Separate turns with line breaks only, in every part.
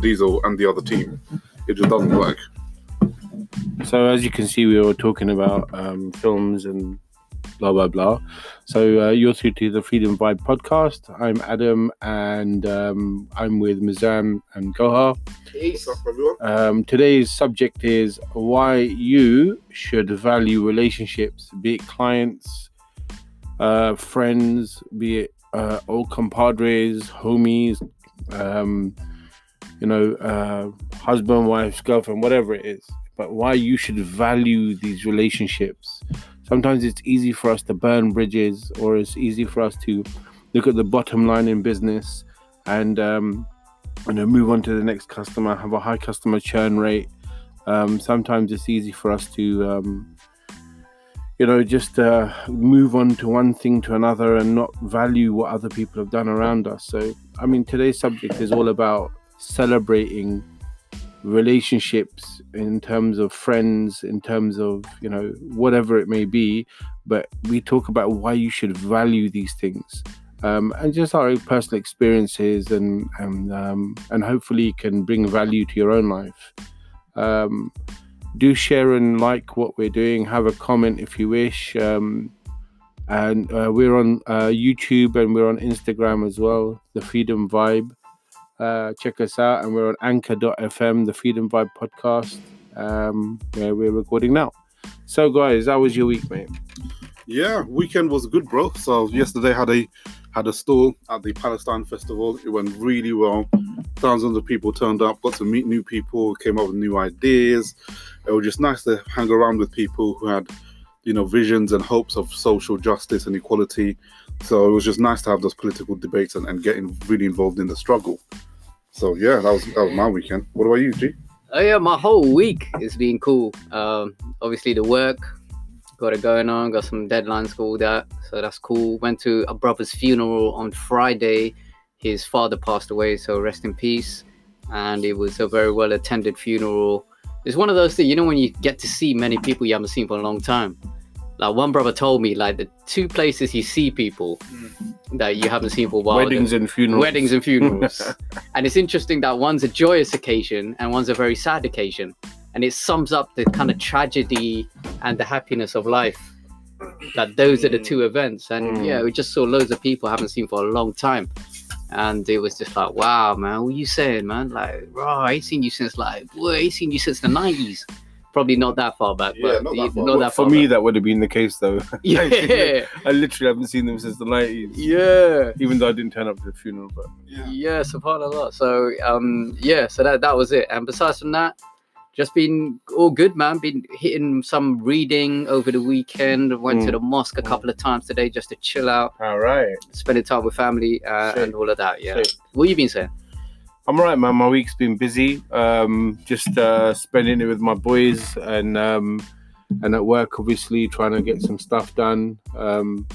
Diesel and the other team. It just doesn't work.
So as you can see, we were talking about um, films and blah blah blah. So uh, you're through to the Freedom Vibe podcast. I'm Adam, and um, I'm with Mizan and Gohar.
What's up, everyone?
Um, today's subject is why you should value relationships, be it clients, uh, friends, be it uh, old compadres, homies, um, you know, uh, husband, wife, girlfriend, whatever it is. But why you should value these relationships. Sometimes it's easy for us to burn bridges, or it's easy for us to look at the bottom line in business and um, you know move on to the next customer, have a high customer churn rate. Um, sometimes it's easy for us to um, you know just uh, move on to one thing to another and not value what other people have done around us. So I mean today's subject is all about celebrating relationships in terms of friends in terms of you know whatever it may be but we talk about why you should value these things um, and just our personal experiences and and um, and hopefully can bring value to your own life. Um, do share and like what we're doing have a comment if you wish um, and uh, we're on uh, youtube and we're on instagram as well the freedom vibe uh, check us out, and we're on anchor.fm, the Freedom Vibe podcast, um, where we're recording now. So, guys, how was your week, mate?
Yeah, weekend was good, bro. So yesterday had a had a stall at the Palestine Festival. It went really well. Thousands of people turned up, got to meet new people, came up with new ideas. It was just nice to hang around with people who had, you know, visions and hopes of social justice and equality. So it was just nice to have those political debates and, and getting really involved in the struggle. So yeah, that was that was my weekend. What about you, G?
Oh yeah, my whole week has been cool. Um, obviously the work got it going on, got some deadlines for all that, so that's cool. Went to a brother's funeral on Friday. His father passed away, so rest in peace. And it was a very well attended funeral. It's one of those things, you know, when you get to see many people you haven't seen for a long time. Like one brother told me, like the two places you see people that you haven't seen for a while.
Weddings and funerals.
weddings and funerals. and it's interesting that one's a joyous occasion and one's a very sad occasion. And it sums up the kind of tragedy and the happiness of life. That those are the two events. And
Mm.
yeah, we just saw loads of people I haven't seen for a long time. And it was just like, wow, man, what you saying, man? Like, bro, I ain't seen you since like, boy, I ain't seen you since the 90s. Probably not that far back,
Yeah,
but
not that far.
not that
For
far
me,
back.
that would have been the case, though.
Yeah,
I literally haven't seen them since the 90s.
yeah.
Even though I didn't turn up to the funeral, but
Yeah, subhanAllah. So um yeah, so that that was it. And besides from that, just been all good, man. Been hitting some reading over the weekend. Went to
Mm.
the mosque a couple of times today just to chill out,
all right.
spending time with family uh, and all of that. Yeah.
Sick.
What you been saying?
I'm all right, man. My week's been busy. Um, just uh, spending it with my boys and um, and at work, obviously trying to get some stuff done. Um,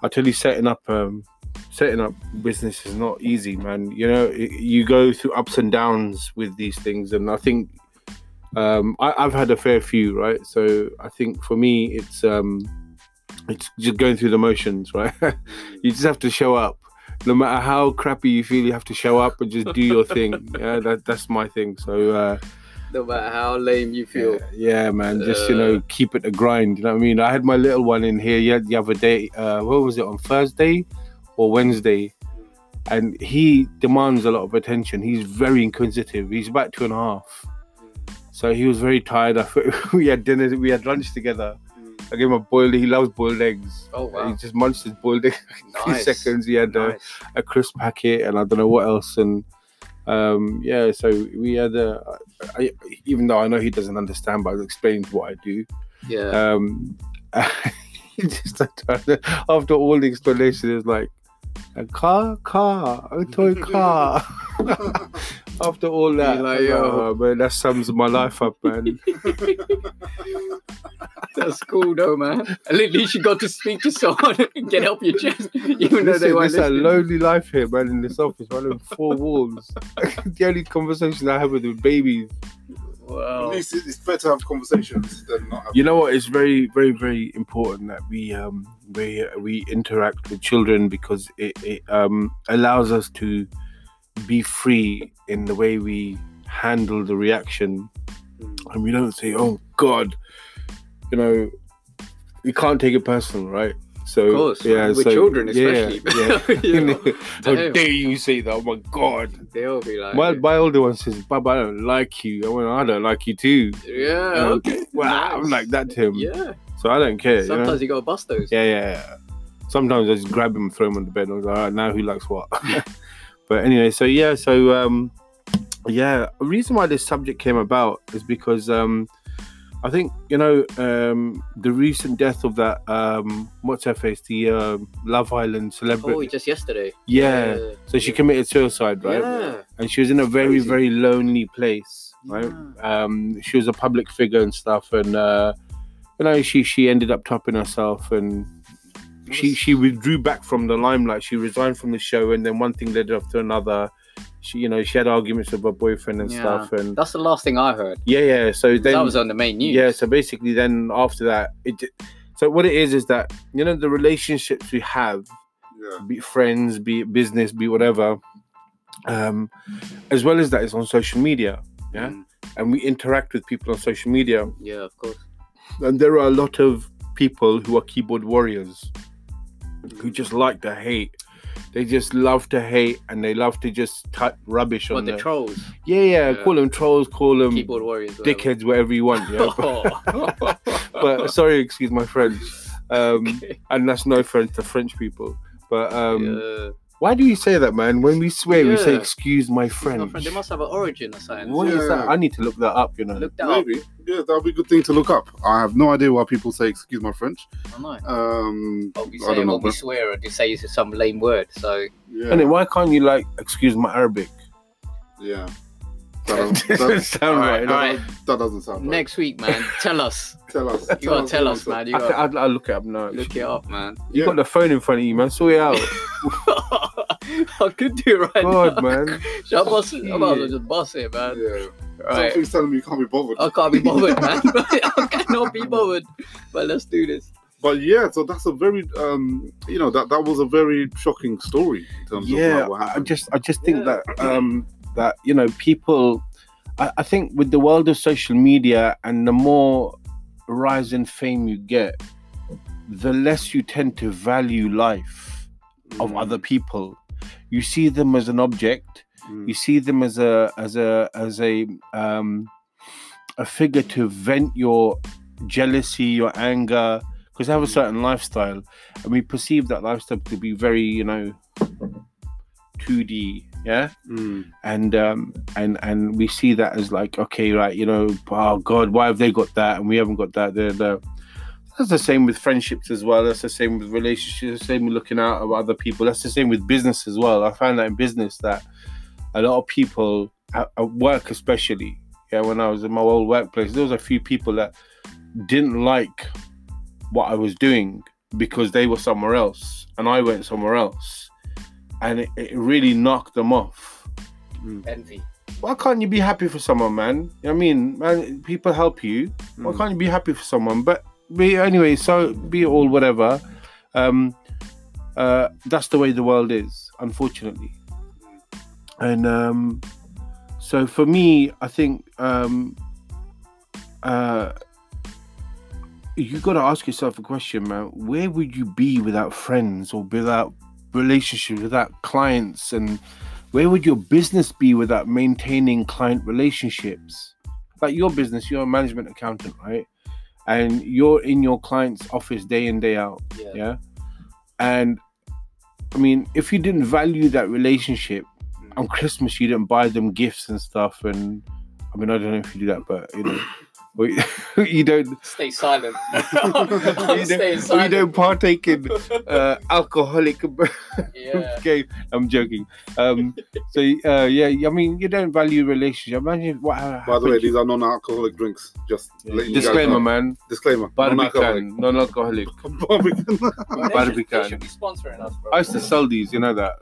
I tell you, setting up um, setting up business is not easy, man. You know, it, you go through ups and downs with these things, and I think um, I, I've had a fair few, right? So I think for me, it's um, it's just going through the motions, right? you just have to show up no matter how crappy you feel, you have to show up and just do your thing. Yeah, that, that's my thing. So, uh,
No matter how lame you feel.
yeah, yeah, man, just you know, keep it a grind. You know what I mean? I had my little one in here the other day. Uh, what was it on Thursday or Wednesday? And he demands a lot of attention. He's very inquisitive. He's about two and a half. So he was very tired. I we had dinner, we had lunch together. I gave him a boiled. He loves boiled eggs.
Oh wow.
He just munched his boiled egg. a few
Nice.
seconds. He had
Nice.
a crisp packet and I don't know what else. And um, yeah, so we had a, I, even though I know he doesn't understand, but I explained what I do.
Yeah.
Um, just after all the explanation, was like a car, car, a toy car. After all that,
like, yo.
"Oh, man, that sums my life up, man.
That's cool though, man. At least you got to speak to someone and get off your chest, even though they
Listen,
weren't
it's a lonely life here, man, in this office, man, in four walls. the only conversation I have with the babies.
Wow.
At least it's better to have conversations than not have.
You know what? It's very, very, very important that we um we we interact with children because it, it um allows us to be free in the way we handle the reaction and we don't say, "Oh God," you know, we can't take it personal, right? So
Of course,
yeah,
with
so,
children especially.
Yeah,
You know,
How
damn.
dare you say that? Oh my God!
They'll be like,
My my older one says, "Bub, I don't like you." I went, "I don't like you too."
yeah,
Um,
okay.
Wow, I'm like that to him.
Yeah.
So I don't care. you know?
Sometimes you gotta bust those.
Yeah, yeah, yeah. Sometimes I just grab him, throw him on the bed. And I was like, all right, now who likes what? but anyway, so yeah, so um, yeah, the reason why this subject came about is because um, I think you know um, the recent death of that um, what's her face, the um Love Island celebrity.
Oh, just yesterday.
yeah. So she committed suicide, right?
Yeah.
And she was in a very,
Crazy.
very lonely place, right?
Yeah.
um, she was a public figure and stuff, and uh, you know, she she ended up topping herself, and she she withdrew back from the limelight. She resigned from the show, and then one thing led up to another. She, you know, she had arguments with her boyfriend and
Yeah.
stuff, and
That's the last thing I heard.
yeah, yeah. So then,
that was on the main news.
yeah. So basically, then after that, it. So what it is is that you know the relationships we have,
Yeah.
be friends, be it business, be whatever, um, as well as that, it's on social media, yeah,
Mm.
and we interact with people on social media
Yeah, of course.
and there are a lot of people who are keyboard warriors who just like to hate. They just love to hate and they love to just type rubbish
What
on
the
there.
trolls,
yeah, yeah,
Yeah.
Call them trolls, call them
keyboard warriors, whatever.
dickheads, whatever you want. Yeah, but, but sorry, excuse my French. Um,
Okay.
and that's no offense to French people. But um,
Yeah.
Why do you say that, man? When we swear, we say
Yeah.
"excuse my
It's not
French."
French. They must have an origin or something.
What is that? I need to look that up. You know.
Look that up.
Maybe. Yeah, that'll be a good thing to look up. I have no idea why people say excuse my French.
I know.
Um
What we
I
say,
don't know,
what we
but
swear, or just say some lame word. So
yeah.
And then why can't you like excuse my Arabic?
Yeah. That doesn't,
Doesn't
that,
sound
Alright,
right.
alright.
that doesn't sound right.
next week, man, tell us.
Tell us.
You gotta
us
tell us, man. You
I,
gotta
I'll, I'll look it up now.
look it up, man.
You
Yeah.
got the phone in front of you, man. Sort it out.
I could do it right
God,
now.
man.
Shall I bust it? I might as well just bust it, man.
Yeah.
Right.
Something's telling me you can't be bothered.
I can't be bothered, man. I cannot be bothered. But let's do this.
But yeah, so that's a very um you know that that was a very shocking story in terms
Yeah,
like,
I just, I just think
Yeah.
that, um, that you know, people. I, I think with the world of social media and the more rise in fame you get, the less you tend to value life of
Mm,
other people. You see them as an object.
mm,
you see them as a as a as a um a figure to vent your jealousy your anger because they have a certain lifestyle and we perceive that lifestyle to be very you know 2d yeah?
Mm,
and um and and we see that as like okay right you know oh god why have they got that and we haven't got that? They're, they that's the same with friendships as well. That's the same with relationships. The same with looking out at other people. That's the same with business as well. I find that in business that a lot of people at, at work especially yeah when i was in my old workplace there was a few people that didn't like what i was doing because they were somewhere else and i went somewhere else and it, it really knocked them off
Envy.
why can't you be happy for someone, man? You know what I mean, man, people help you. Why
mm.
can't you be happy for someone? But be anyway, so be it all whatever. Um, uh, that's the way the world is, unfortunately. And um, so for me, I think um, uh, you got to ask yourself a question, man. Where would you be without friends or without relationships, without clients, and where would your business be without maintaining client relationships? Like your business, you're a management accountant, right? And you're in your client's office day in, day out.
Yeah.
Yeah. And I mean, if you didn't value that relationship mm. on Christmas, you didn't buy them gifts and stuff. And I mean, I don't know if you do that, but you know, we- you don't.
Stay silent.
you,
I'm
don't
staying
you
silent.
don't partake in uh, alcoholic
yeah.
okay, I'm joking. Um, so uh, yeah, I mean, you don't value relationship. Imagine what.
By the way, these are non-alcoholic drinks. Just letting you guys
disclaimer, man.
Disclaimer. Non-alcoholic.
Barbican, non-alcoholic.
Barbican.
They should,
Barbican.
they should be sponsoring us, bro.
I used to sell these, you know that.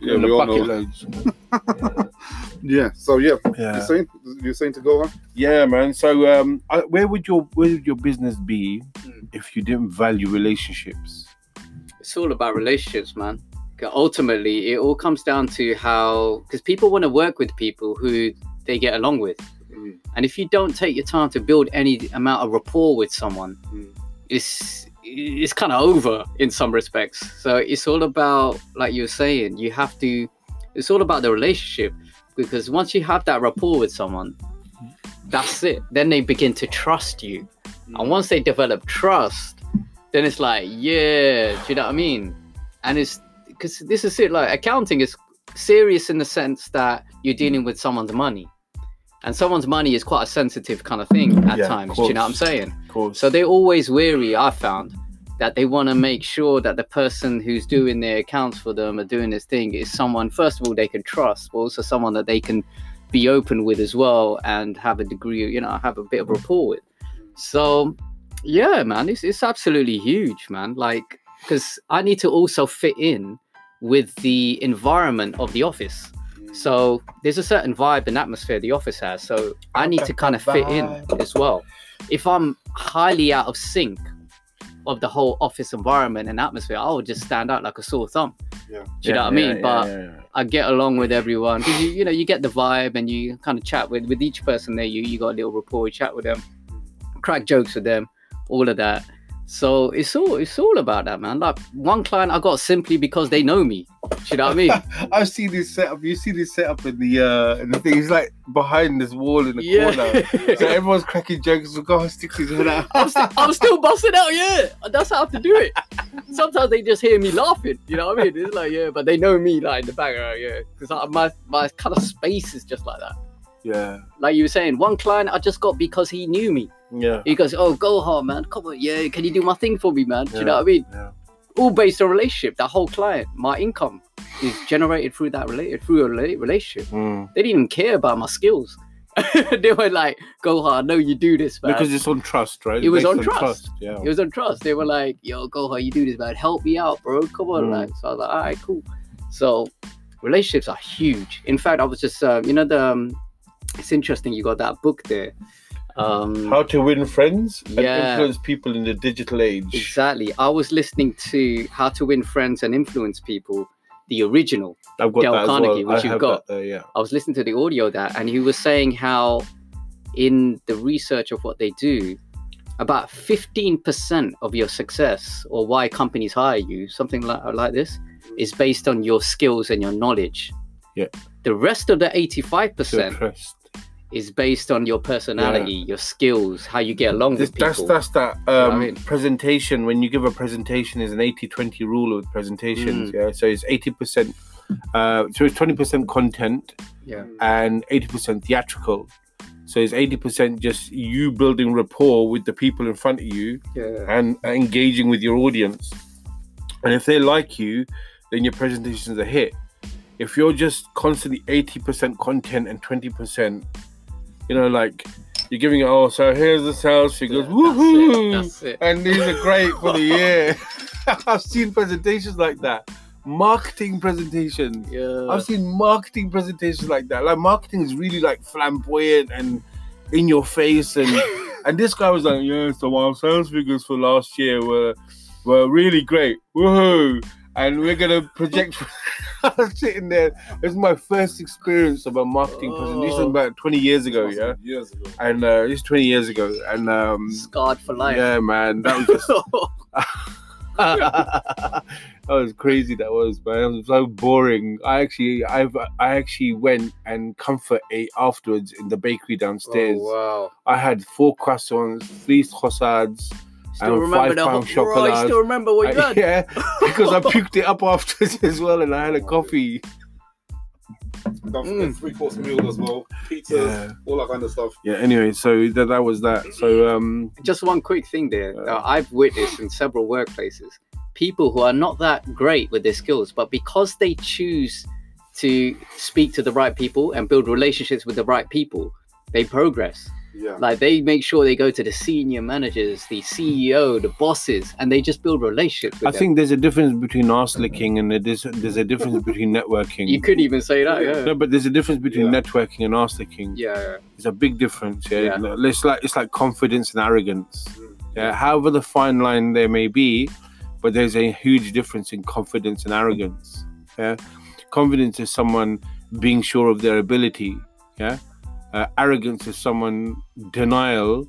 Yeah, we
the
all
bucket
know.
loads.
yeah. So yeah, you're
Yeah,
saying you're saying to go on.
yeah, man. So, um, I, where would your where would your business be
Hmm.
if you didn't value relationships?
It's all about relationships, man. ultimately it all comes down to how because people want to work with people who they get along with
Mm.
and if you don't take your time to build any amount of rapport with someone
Mm.
it's it's kind of over in some respects. So it's all about like you're saying you have to it's all about the relationship. Because once you have that rapport with someone that's it. Then they begin to trust you. Mm. And once they develop trust then it's like yeah do you know what i mean? And it's because this is it like accounting is serious in the sense that you're dealing with someone's money and someone's money is quite a sensitive kind of thing at
Yeah,
times do you know what i'm saying so they're always wary, I found, that they want to make sure that the person who's doing their accounts for them or doing this thing is someone, first of all, they can trust, but also someone that they can be open with as well and have a degree, you know, have a bit of rapport with. So, yeah, man, it's, it's absolutely huge, man. Like, because I need to also fit in with the environment of the office. So there's a certain vibe and atmosphere the office has. So I need to kind of fit in as well. If I'm highly out of sync of the whole office environment and atmosphere, I would just stand out like a sore thumb.
Yeah.
Do you know what I mean? but I get along with everyone because you, you know you get the vibe and you kind of chat with with each person there. You you got a little rapport, you chat with them, crack jokes with them, all of that. So it's all it's all about that, man. Like one client I got simply because they know me. Do you know what I mean?
I've seen this setup. You see this setup in the uh in the thing. He's like behind this wall in the corner. So everyone's cracking jokes. So go stick his head out.
I'm, st- I'm still busting out, yeah. That's how I have to do it. Sometimes they just hear me laughing, you know what I mean? It's like, yeah, but they know me like in the background, yeah. Because my my kind of space is just like that.
Yeah,
Like you were saying, one client I just got because he knew me.
Yeah,
He goes, "Oh, Gohar, man. Come on, yeah. Can you do my thing for me, man? Do you know what I mean?
yeah.
All based on relationship. That whole client, my income is generated through that related through a relationship.
Mm.
They didn't even care about my skills. they were like, "Gohar. No, you do this, man."
Because it's on trust, right?
It was
Based
on trust.
Yeah.
It was on trust. They were like, "Yo, Gohar. You do this, man. Help me out, bro. Come on,
Mm.
like." So I was like, "All right, cool." So relationships are huge. In fact, I was just, uh, you know, the um, it's interesting. You got that book there. Um,
How to win friends and
Yeah.
influence people in the digital age.
Exactly. I was listening to How to Win Friends and Influence People, the original.
I've got
Dale Carnegie,
well.
which you've got.
there, yeah.
I was listening to the audio of that, and he was saying how, in the research of what they do, about 15% of your success or why companies hire you, something like, like this, is based on your skills and your knowledge.
Yeah.
The rest of the 85%
trust.
Is based on your personality, your skills, how you get along
This,
with people.
that's that's that um, presentation. When you give a presentation, is an 80-20 rule with presentations.
Mm.
Yeah, so it's eighty percent. Uh, so it's twenty percent content
yeah.
and eighty percent theatrical. So it's eighty percent just you building rapport with the people in front of you
Yeah.
and engaging with your audience. And if they like you, then your presentation's a hit. If you're just constantly 80% content and 20%, you know, like you're giving it, all. so here's the sales figures, woohoo!
That's it.
And these are great for the year. I've seen presentations like that. Marketing presentations.
Yeah.
I've seen marketing presentations like that. Like marketing is really like flamboyant and in your face, and and this guy was like, yeah, so our sales figures for last year were were really great. Woohoo! And we're gonna project. I was sitting there. It was my first experience of a marketing presentation. This was
Oh.
about 20 years ago, yeah.
Years ago.
And uh, it's 20 years ago, and um,
Scarred for life.
yeah, man, that was just that was crazy. That was, man. It was so boring. I actually, I've, I actually went and comfort ate afterwards in the bakery downstairs.
Oh, wow.
I had four croissants, three croissants.
Still
And
remember
five
the whole,
pound
bro, I still remember what you
I-
had.
yeah, because I puked it up afterwards as well, and I had a coffee.
Don't forget
Mm.
three course meal as well. Pizzas,
Yeah.
all that kind of stuff.
Yeah. Anyway, so that, that was that. So um,
Just one quick thing there. Uh, I've witnessed in several workplaces people who are not that great with their skills, but because they choose to speak to the right people and build relationships with the right people, they progress.
Yeah.
Like they make sure they go to the senior managers, the CEO, the bosses, and they just build relationships with
I
them.
think there's a difference between arse licking and there's there's a difference between networking.
you could even say that. Yeah.
No, but there's a difference between
Yeah.
networking and arse licking.
Yeah.
It's a big difference. Yeah,
Yeah.
it's like it's like confidence and arrogance.
Mm.
Yeah, however the fine line there may be, but there's a huge difference in confidence and arrogance. Yeah, confidence is someone being sure of their ability. Yeah, uh, arrogance is someone denial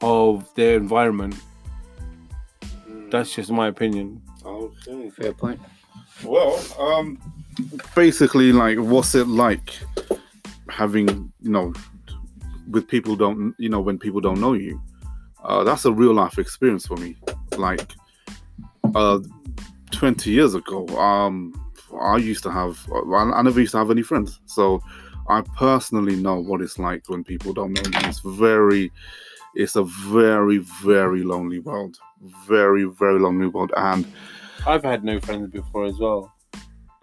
of their environment. That's just my opinion.
Okay.
Fair point.
Well, um, basically, like, what's it like having, you know, with people don't, you know, when people don't know you? Uh, that's a real life experience for me. Like, uh, 20 years ago, um, I used to have, I I never used to have any friends. So I personally know what it's like when people don't know you. It's very, it's a very, very lonely world. Very, very lonely world. And
I've had no friends before as well.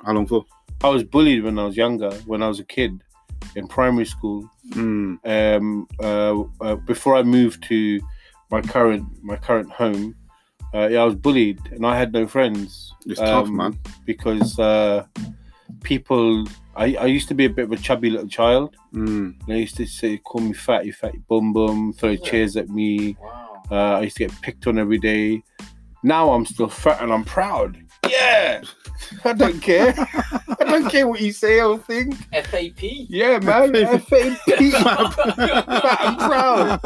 how long for?
I was bullied when I was younger, when I was a kid in primary school.
Mm,
Um, uh, uh, before I moved to my current my current home, uh, yeah, I was bullied and I had no friends.
it's tough,
Um,
man.
because uh, people. I, I used to be a bit of a chubby little child.
Mm,
They used to say, call me fatty, fatty, bum bum, throw chairs at me.
Wow.
Uh, I used to get picked on every day. Now I'm still fat and I'm proud. Yeah, I don't care. I don't care what you say or think.
FAP.
Yeah, man. FAP. fat and proud.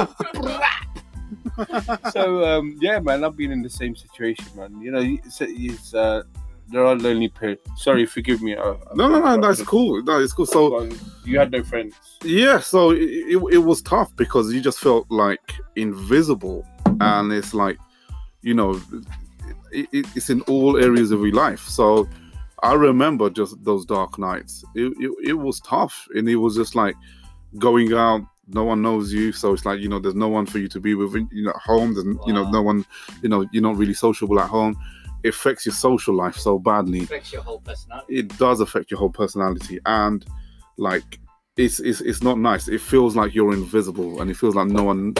so um, yeah, man, I've been in the same situation, man. You know, it's, it's uh, there are lonely periods. Sorry, forgive me. I,
no, no, no, that's cool. No, it's cool. So
you had no friends.
yeah, so it, it, it was tough because you just felt like invisible, and it's like, you know, it, it, it's in all areas of your life. So I remember just those dark nights. It, it, it was tough, and it was just like going out. No one knows you, so it's like you know, there's no one for you to be with. You know, at home. There's you know, no one. You know, you're not really sociable at home. It affects your social life so badly
Affects your whole personality.
it does affect your whole personality and like it's, it's it's not nice it feels like you're invisible and it feels like no one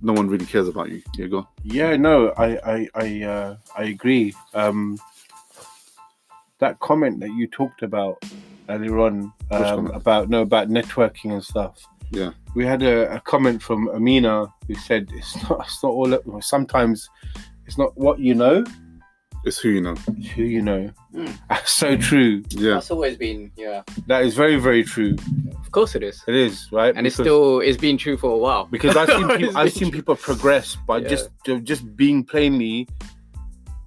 no one really cares about you you go
Yeah, no, I I I, uh, I agree. Um, that comment that you talked about earlier on um, about no about networking and stuff.
Yeah.
We had a, a comment from Amina who said it's not it's not all sometimes it's not what you know,
it's who you know
it's who you know.
Mm.
so true.
yeah
That's always been, yeah.
That is very very true.
Of course it is.
It is right,
And it's still, it's been true for a while.
because I've seen people, I've seen people progress by
Yeah.
just just being plainly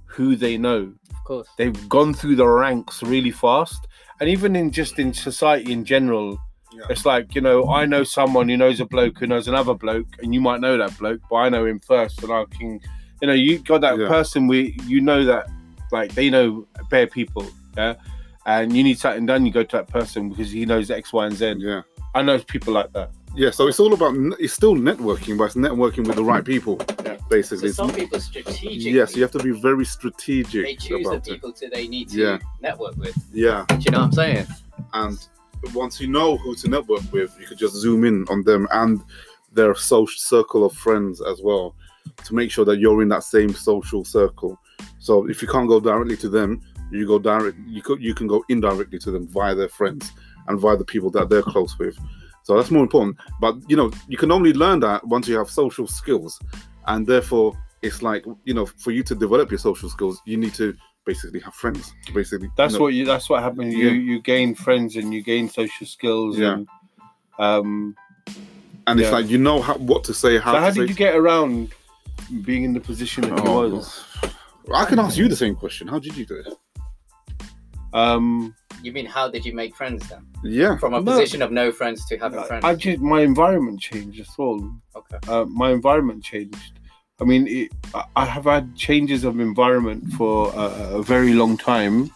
who they know.
Of course.
they've gone through the ranks really fast and even in just in society in general
Yeah.
it's like you know i know someone who knows a bloke who knows another bloke and you might know that bloke but i know him first and i can you know you got that
Yeah.
person where you know that like they know bare people yeah and you need something done you go to that person because he knows x y and z
yeah
i know people like that
yeah so it's all about it's still networking but it's networking with the right people
Yeah.
basically
So some people strategically,
yes you have to be very strategic
they choose the
about it
people to, they need to
Yeah.
network with.
yeah
Do you know what I'm saying?
and once you know who to network with, you could just zoom in on them and their social circle of friends as well to make sure that you're in that same social circle. So if you can't go directly to them, you go direct. You could you can go indirectly to them via their friends and via the people that they're close with. So that's more important. But you know, you can only learn that once you have social skills, and therefore it's like you know, for you to develop your social skills, you need to basically have friends. Basically,
that's
you know,
what you that's what happens you
Yeah.
you gain friends and you gain social skills
Yeah.
and um
and it's like you know how, what to say, how
So
to
how
say.
did you get around being in the position that you
Oh,
was?
I can ask you the same question. How did you do it?
Um,
You mean how did you make friends then?
Yeah.
From a
No.
position of no friends to having friends.
I just my environment changed. That's all.
okay.
Uh, my environment changed. I mean, it, I- have had changes of environment for a, a very long time,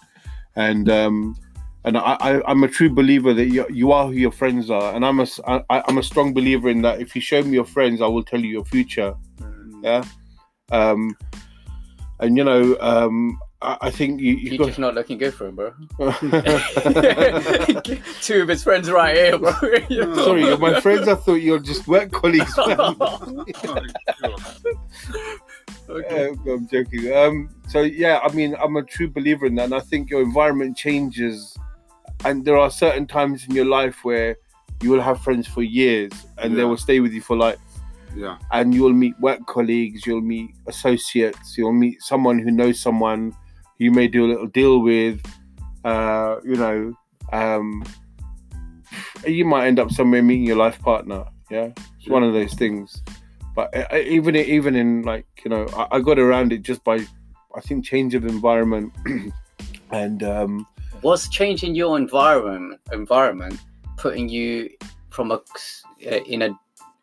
and um, and I, I, I'm a true believer that you, you are who your friends are, and I'm a I, I'm a strong believer in that. If you show me your friends, I will tell you your future. Yeah. Um, and you know, um, I, I think you, you've
Future's not looking good for him, bro. Two of his friends right here, bro.
Sorry, you're my friends. I thought you're just work colleagues. man.
okay.
Uh, I'm joking. Um, so yeah, I mean, I'm a true believer in that, and I think your environment changes, and there are certain times in your life where you will have friends for years, and they will stay with you for life.
Yeah.
and you'll meet work colleagues, you'll meet associates, you'll meet someone who knows someone you may do a little deal with. Uh, you know, um, you might end up somewhere meeting your life partner. Yeah, it's one of those things. But I, I- even even in like you know, I, I got around it just by I think change of environment and um,
Was changing your environment environment putting you from a uh, in a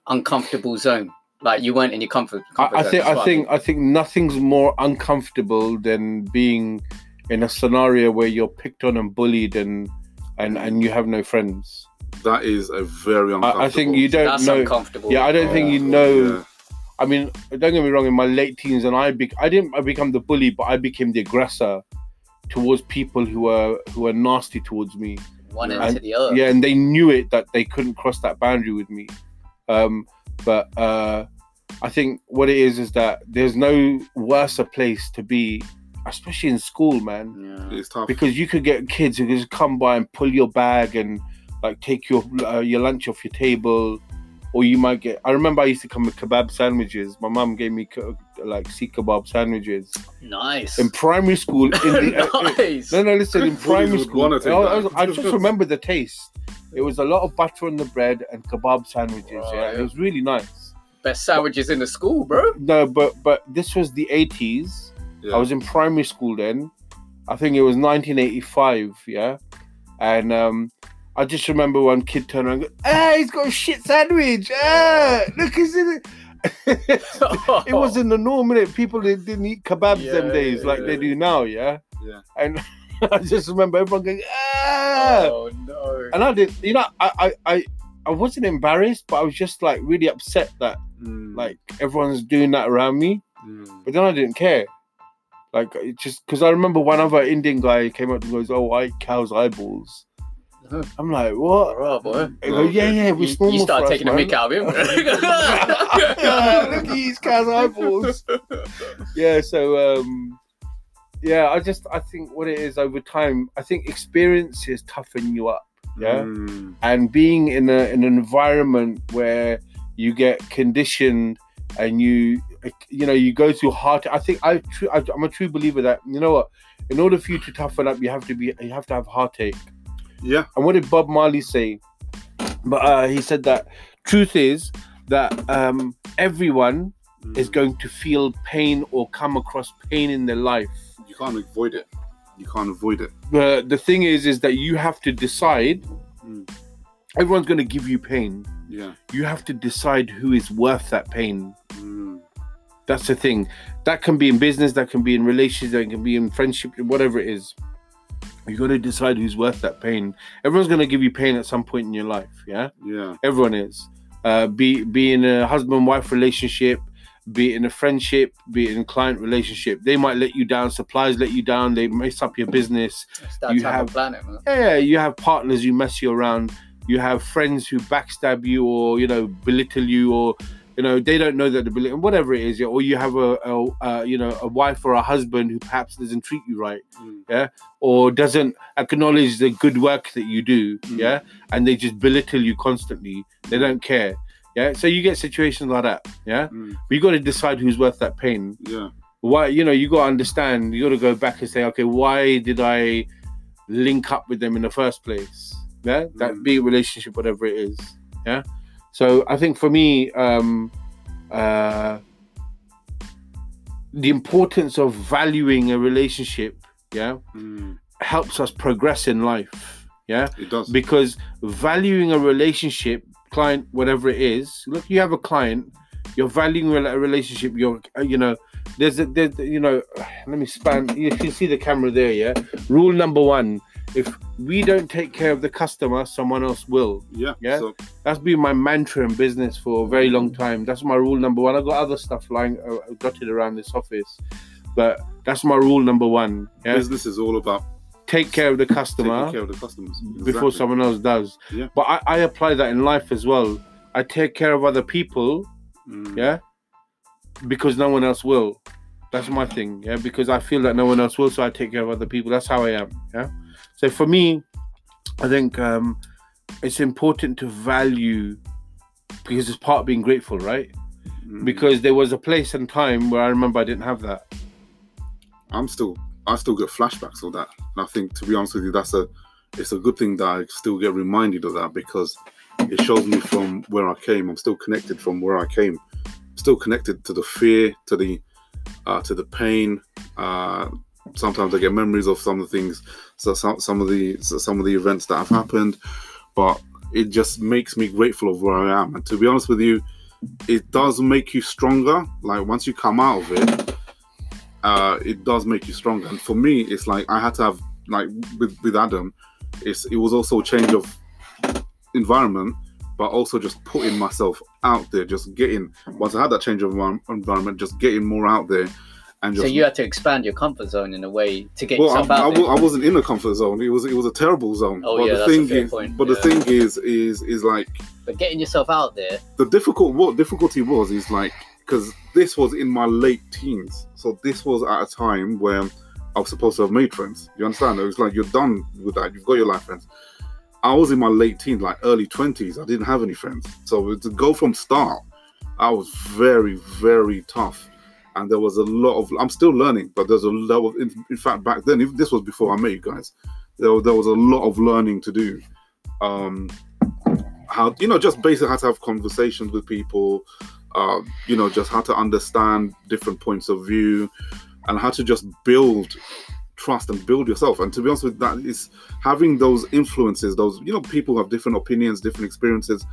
uncomfortable zone? Like you weren't in your comfort. comfort
I, I
zone,
think I think I think nothing's more uncomfortable than being in a scenario where you're picked on and bullied and and and you have no friends.
That is a very uncomfortable.
I, I think you don't
that's
know.
uncomfortable.
Yeah, I don't think you
Yeah.
know. I mean, don't get me wrong. In my late teens, and I be, I didn't I become the bully, but I became the aggressor towards people who were who were nasty towards me.
one end
And-
to the other.
Yeah, and they knew it that they couldn't cross that boundary with me. Um, but uh, I think what it is is that there's no worse a place to be, especially in school, man,
Yeah.
It's tough.
because you could get kids who just come by and pull your bag and like take your uh, your lunch off your table, or you might get. I remember I used to come with kebab sandwiches. My mum gave me like seekh kebab sandwiches
Nice.
in primary school. In the, uh,
nice.
no, no, listen. In primary school, I, I. I just remember the taste. It was a lot of butter on the bread and kebab sandwiches. Yeah, it was really nice.
Best sandwiches in the school, bro.
No, but but this was the eighties.
Yeah.
I was in primary school then. I think it was 1985. Yeah, and um, I just remember one kid turned around. and go, Ah, he's got a shit sandwich. Ah, look, is it? it wasn't the norm, innit? People didn't eat kebabs them days
yeah,
like they do now. Yeah,
Yeah.
and I just remember everyone going ah.
Oh no.
and I did, you know, I, I, I, I wasn't embarrassed, but I was just like really upset that
Mm,
like everyone's doing that around me.
mm.
But then I didn't care. Like it just because I remember one other Indian guy came up and goes, "Oh, I cow's eyeballs." I'm like, "What?"
Alright, boy.
Go, yeah, yeah,
You,
it's normal
you start
for us,
taking a
man."
mick out of him.
Look, he eats cow's eyeballs. yeah, so um, yeah, I just I think what it is over time, I think experiences toughen you up. Yeah.
Mm,
and being in a in an environment where you get conditioned and you you know you go through hard i think i i'm a true believer that you know what in order for you to toughen up you have to be you have to have heartache
yeah.
and what did bob marley say but uh he said that truth is that um everyone
Mm.
is going to feel pain or come across pain in their life
You can't avoid it. You can't avoid it.
the the thing is is that you have to decide
Mm.
everyone's going to give you pain
Yeah.
you have to decide who is worth that pain.
Mm,
That's the thing. That can be in business, that can be in relationships, that can be in friendship, whatever it is. You got to decide who's worth that pain. Everyone's going to give you pain at some point in your life. Yeah,
yeah.
everyone is. Uh, be be in a husband wife relationship, be it in a friendship, be it in a client relationship. They might let you down. Suppliers let you down. They mess up your business.
It's that
You
type
have-
of planet, man.
Yeah, you have partners who mess you around. You have friends who backstab you or you know belittle you or you know they don't know that the belittle whatever it is. Or you have a, a, a you know a wife or a husband who perhaps doesn't treat you right
Mm,
or doesn't acknowledge the good work that you do.
Mm.
Yeah, and they just belittle you constantly. They don't care. Yeah, so you get situations like that. Yeah,
mm,
but you got to decide who's worth that pain
yeah.
why you know you got to understand you got to go back and say okay why did i link up with them in the first place yeah that
Mm.
be relationship whatever it is yeah so i think for me um uh the importance of valuing a relationship yeah
Mm,
helps us progress in life yeah
it does.
because valuing a relationship client whatever it is look you have a client you're valuing a relationship you're uh, you know there's a there's you know let me span you can see the camera there yeah? Rule number one if we don't take care of the customer someone else will.
Yeah.
Yeah?
So,
that's been my mantra in business for a very long time. That's my rule number one. I've got other stuff lying uh, dotted around this office but that's my rule number one yeah?
Business is all about
take care of the customer
of the customers
before someone else does.
Yeah.
But I, I apply that in life as well. I take care of other people,
Mm,
yeah, because no one else will. That's my thing, yeah, because I feel that no one else will, so I take care of other people. That's how I am, yeah. So for me, I think um, it's important to value because it's part of being grateful, right?
Mm.
because there was a place and time where I remember I didn't have that.
I'm still I still get flashbacks of that. And I think to be honest with you, that's a it's a good thing that I still get reminded of that because it shows me from where I came. I'm still connected from where I came. Still connected to the fear, to the uh, to the pain. Uh, sometimes I get memories of some of the things, so some, some of the so some of the events that have happened, but it just makes me grateful of where I am. And to be honest with you, it does make you stronger. Like once you come out of it, uh, it does make you stronger. And for me, it's like I had to have like with with Adam, it's it was also a change of environment, but also just putting myself out there, just getting. Once I had that change of environment, just getting more out there, and
So you had to expand your comfort zone in a way to get
well, I,
yourself
I,
out there.
wa- I wasn't in a comfort zone. It was it was a terrible zone.
Oh,
but
yeah,
the
that's a
thing
fair
is,
point,
but
yeah.
the thing is, is is like
But getting yourself out there,
the difficult what difficulty was is like because this was in my late teens. So this was at a time where i was supposed to have made friends. You understand? It was like you're done with that. You've got your life friends. I was in my late teens like early 20s i didn't have any friends. So to go from start i was very very tough. And there was a lot of i'm still learning but there's a lot of in, in fact back then if this was before i met you guys there, there was a lot of learning to do. Um how you know just basically how to have conversations with people uh, you know just how to understand different points of view and how to just build trust and build yourself. And to be honest with that is having those influences those you know people have different opinions different experiences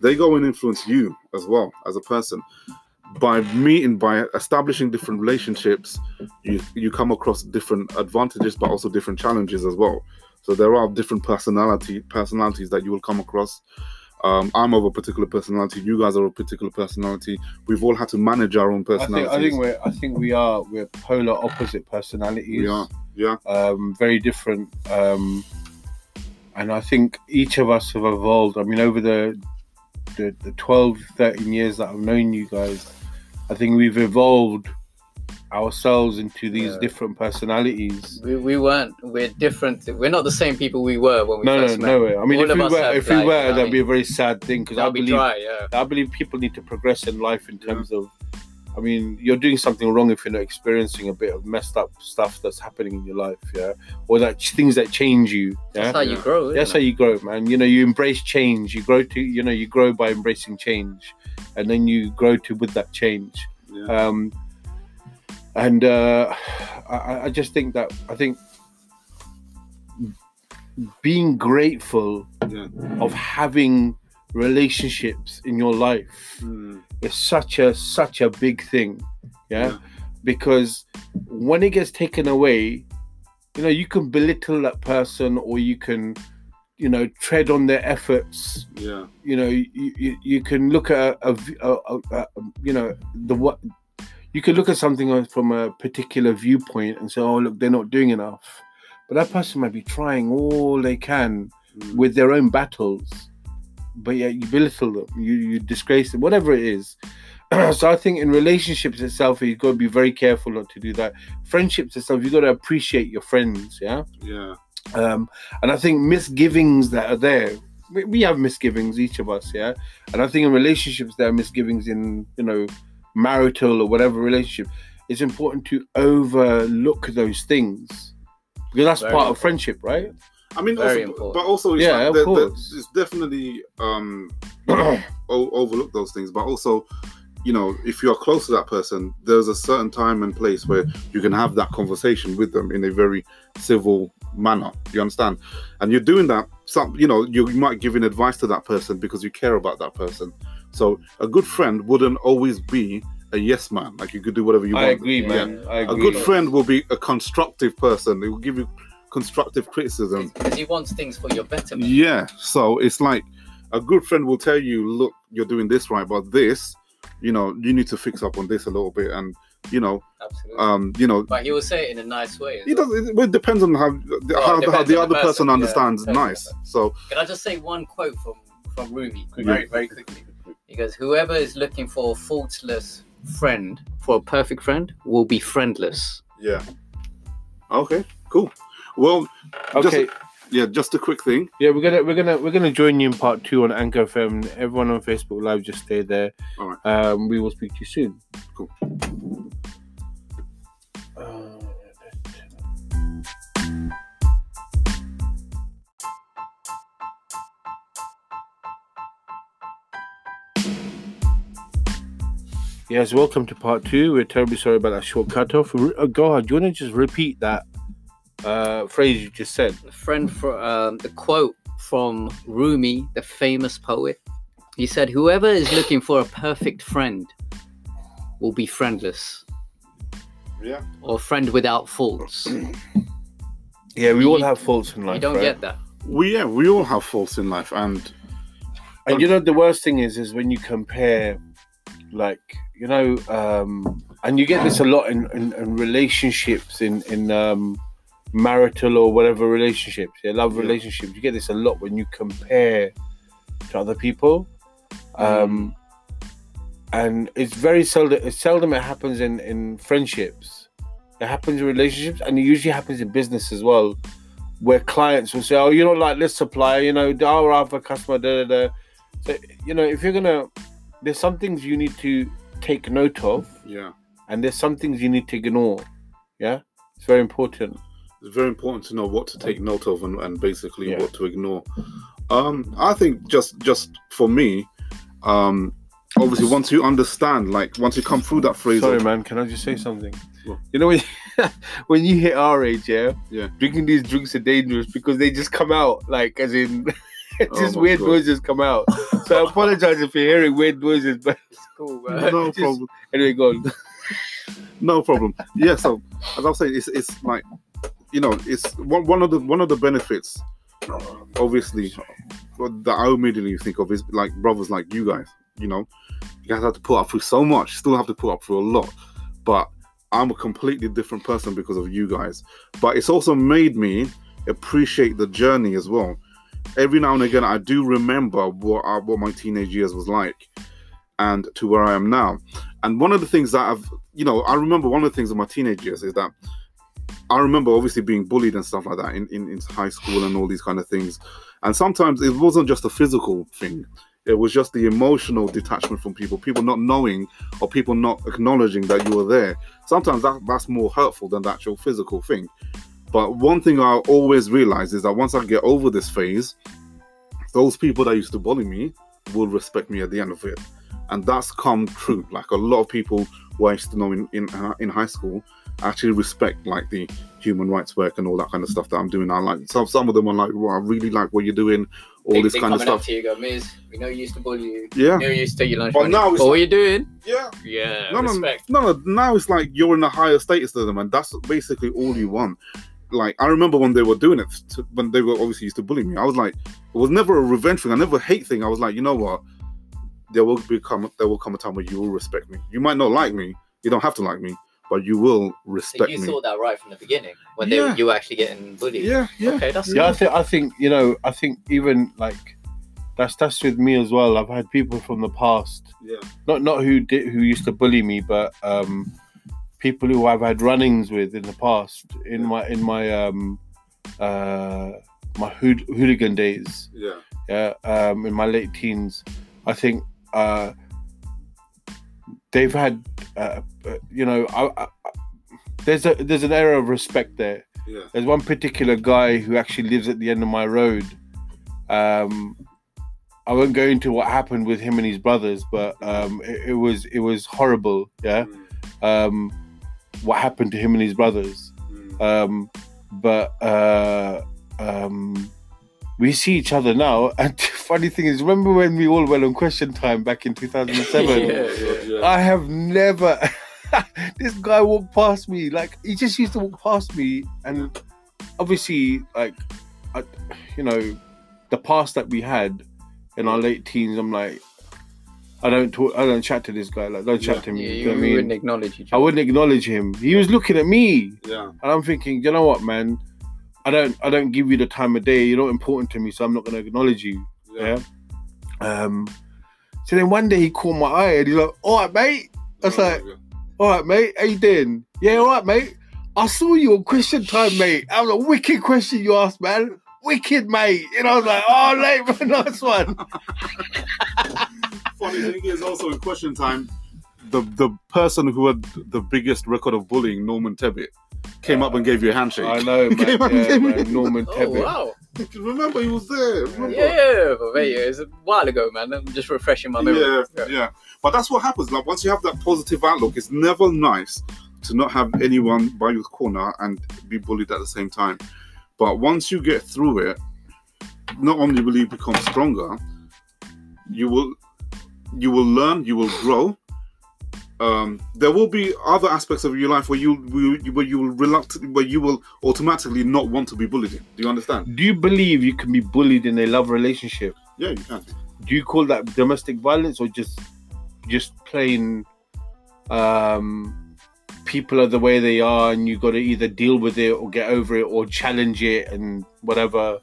they go and influence you as well as a person. By meeting by establishing different relationships you you come across different advantages but also different challenges as well. So there are different personality personalities that you will come across um, I'm of a particular personality. You guys are a particular personality. We've all had to manage our own
I think
personalities.
I think we're I think we are we're polar opposite personalities.
we are. Yeah.
um, very different. Um, and I think each of us have evolved. I mean, over the, the the 12, 13 years that I've known you guys, I think we've evolved ourselves into these
Yeah.
different personalities.
we, we weren't. We're different. We're not the same people we were when we
No, no,
first met.
no way. I mean,
All
if
of
we were,
have,
if we
like,
were, that'd be a very sad thing because I
That'll be
believe
dry. Yeah.
I believe people need to progress in life in terms of. I mean, you're doing something wrong if you're not experiencing a bit of messed up stuff that's happening in your life, yeah, or that things that change you, yeah.
That's how you grow. Isn't
That's how you grow, man. You know, you embrace change. You grow to, you know, you grow by embracing change, and then you grow to with that change.
Yeah.
Um, and uh, I, I just think that I think being grateful
Yeah.
of having relationships in your life
Mm,
is such a such a big thing, yeah.
Yeah.
Because when it gets taken away, you know, you can belittle that person, or you can, you know, tread on their efforts.
yeah.
You know, you you, you can look at a, a, a, a you know the what you can look at something from a particular viewpoint and say, oh look, they're not doing enough. But that person might be trying all they can
Mm,
with their own battles, but yet you belittle them, you, you disgrace them, whatever it is. so I think in relationships itself, you've got to be very careful not to do that. Friendships itself, you've got to appreciate your friends, yeah.
yeah.
Um, and I think misgivings that are there, we, we have misgivings, each of us, yeah. And I think in relationships, there are misgivings in you know marital or whatever relationship. It's important to overlook those things because that's
Very
part of friendship, right?
I mean,
Very
also,
important.
but also, it's
Yeah,
like
of
the- the-
course.
it's definitely um, overlook those things, but also, you know, if you are close to that person, there's a certain time and place where you can have that conversation with them in a very civil manner. You understand? And you're doing that. Some, you know, you might give in advice to that person because you care about that person. So a good friend wouldn't always be a yes man. Like you could do whatever you want.
I
want.
agree,
Yeah.
man. I
A
agree.
A good friend will be a constructive person. They will give you constructive criticism.
because he wants things for your betterment.
Yeah. So it's like a good friend will tell you, look, you're doing this right, but this, you know, you need to fix up on this a little bit. And, you know,
Absolutely.
um, you know,
but he will say it in a nice way. as
it
well.
does. It, it depends on how the,
Oh,
how,
it
how the
on
other
the
person,
person,
understands.
totally
nice. So
Can I just say one quote from from Rumi
Quickly.
very very quickly? He goes, "Whoever is looking for a faultless friend, for a perfect friend, will be friendless."
yeah. Okay. Cool. Well,
Okay,
yeah, just a quick thing.
Yeah, we're gonna we're gonna we're gonna join you in part two on Anchor FM. Everyone on Facebook Live, just stay there.
All right.
Um, we will speak to you soon.
Cool.
Yes, welcome to part two. We're terribly sorry about that short cut off. Uh, go ahead. Do you want to just repeat that uh, phrase you just said?
A friend for um, the quote from Rumi, the famous poet. He said, "Whoever is looking for a perfect friend will be friendless,
Yeah.
or friend without faults."
Yeah, we all
You-
have faults in life.
you don't
right?
get that.
We yeah, we all have faults in life, and
And you know the worst thing is is when you compare like you know um and you get this a lot in in, in relationships in in um marital or whatever relationships yeah love
Yeah.
relationships you get this a lot when you compare to other people um and it's very seldom it's seldom it happens in in friendships it happens in relationships and it usually happens in business as well where clients will say oh you're not like this supplier you know our other customer da, da, da. So, you know, if you're gonna, there's some things you need to take note of,
yeah,
and there's some things you need to ignore. Yeah, it's very important.
it's very important to know what to take note of and, and basically
Yeah.
what to ignore. Um, I think just just for me, um, obviously once you understand, like once you come through that phrase,
Sorry,
of,
man. Can I just say something?
What?
You know when when you hit our age, yeah,
Yeah.
drinking these drinks are dangerous because they just come out like as in. just
Oh
weird
God.
noises come out. So I apologize if you're hearing weird noises, but it's cool, man.
no
Just-
problem.
Anyway, go on.
no problem yeah so as i was saying it's, it's like you know it's one, one of the one of the benefits obviously what that i immediately think of is like brothers like you guys you know you guys have to put up through so much still have to put up through a lot but i'm a completely different person because of you guys but it's also made me appreciate the journey as well every now and again i do remember what uh, what my teenage years was like and to where i am now and one of the things that I've, you know, I remember one of the things of my teenage years is that I remember obviously being bullied and stuff like that in, in, in high school and all these kind of things. And sometimes it wasn't just a physical thing, it was just the emotional detachment from people, people not knowing or people not acknowledging that you were there. Sometimes that, that's more hurtful than the actual physical thing. But one thing I always realize is that once I get over this phase, those people that used to bully me will respect me at the end of it and that's come true. Like a lot of people who I used to know in in, uh, in high school actually respect like the human rights work and all that kind of stuff that I'm doing. I like some some of them are like, well, I really like what you're doing, all
They-
this kind of stuff.
to you, go, Miz, we know you used to bully you.
Yeah,
We know you used to take your lunch
But
money.
now it's
But what are you doing?
yeah.
Yeah,
No, no,
respect.
no, no. Now it's like you're in a higher status than them, and that's basically all you want. Like I remember when they were doing it, to, when they were obviously used to bully me. I was like, it was never a revenge thing. I never hate thing. I was like, you know what? There will become there will come a time where you will respect me. You might not like me. You don't have to like me, but you will
So
respect
you
me.
You saw that right from the beginning when they you were actually getting bullied.
Yeah, yeah.
Okay, that's
Yeah, I think I think you know I think even like that's that's with me as well. I've had people from the past,
Yeah.
not not who did who used to bully me, but um, people who I've had runnings with in the past in my in my um, uh, my hood, hooligan days.
Yeah.
Yeah, um, in my late teens, I think uh, they've had uh, uh, you know I, I, there's a there's an era of respect there.
Yeah.
There's one particular guy who actually lives at the end of my road. Um, I won't go into what happened with him and his brothers, but um, it, it was it was horrible. Yeah, um, what happened to him and his brothers. Um, but uh, um, we see each other now. And the funny thing is, remember when we all went on Question Time back in 2007?
Yeah.
I have never. this guy walked past me like he just used to walk past me, and obviously, like, I, you know, the past that we had in our late teens. I'm like, I don't talk, I don't chat to this guy. Like, don't
Yeah.
chat to me.
Yeah,
you
you,
know what I mean?
wouldn't acknowledge each
I wouldn't acknowledge him. He was looking at me,
Yeah.
and I'm thinking, you know what, man? I don't, I don't give you the time of day. You're not important to me, so I'm not going to acknowledge you. Yeah. Um. So then one day he caught my eye, and he's like, "All right, mate." I was like, "All right, mate. How you doing? Yeah, all right, mate. I saw you on Question Time, mate. That was a wicked question you asked, man. wicked, mate. You know, I was like, oh, late, nice one.
Funny thing is, also in question time, the the person who had the biggest record of bullying, Norman Tebbit, came up and gave you a handshake.
I know, man.
Came up and
Yeah, man. Norman
Oh
Tebbit.
wow!
Remember, he was there. Remember?
Yeah, yeah, wait, it's a while ago, man. I'm just refreshing my memory.
Yeah, yeah. But that's what happens. Like once you have that positive outlook, it's never nice to not have anyone by your corner and be bullied at the same time. But once you get through it, not only will you become stronger, you will you will learn, you will grow. Um, there will be other aspects of your life where you will- where you will reluctant where you will automatically not want to be bullied. in. Do you understand?
Do you believe you can be bullied in a love relationship?
Yeah, you can.
Do you call that domestic violence or just just plain um people are the way they are and you got to either deal with it or get over it or challenge it and whatever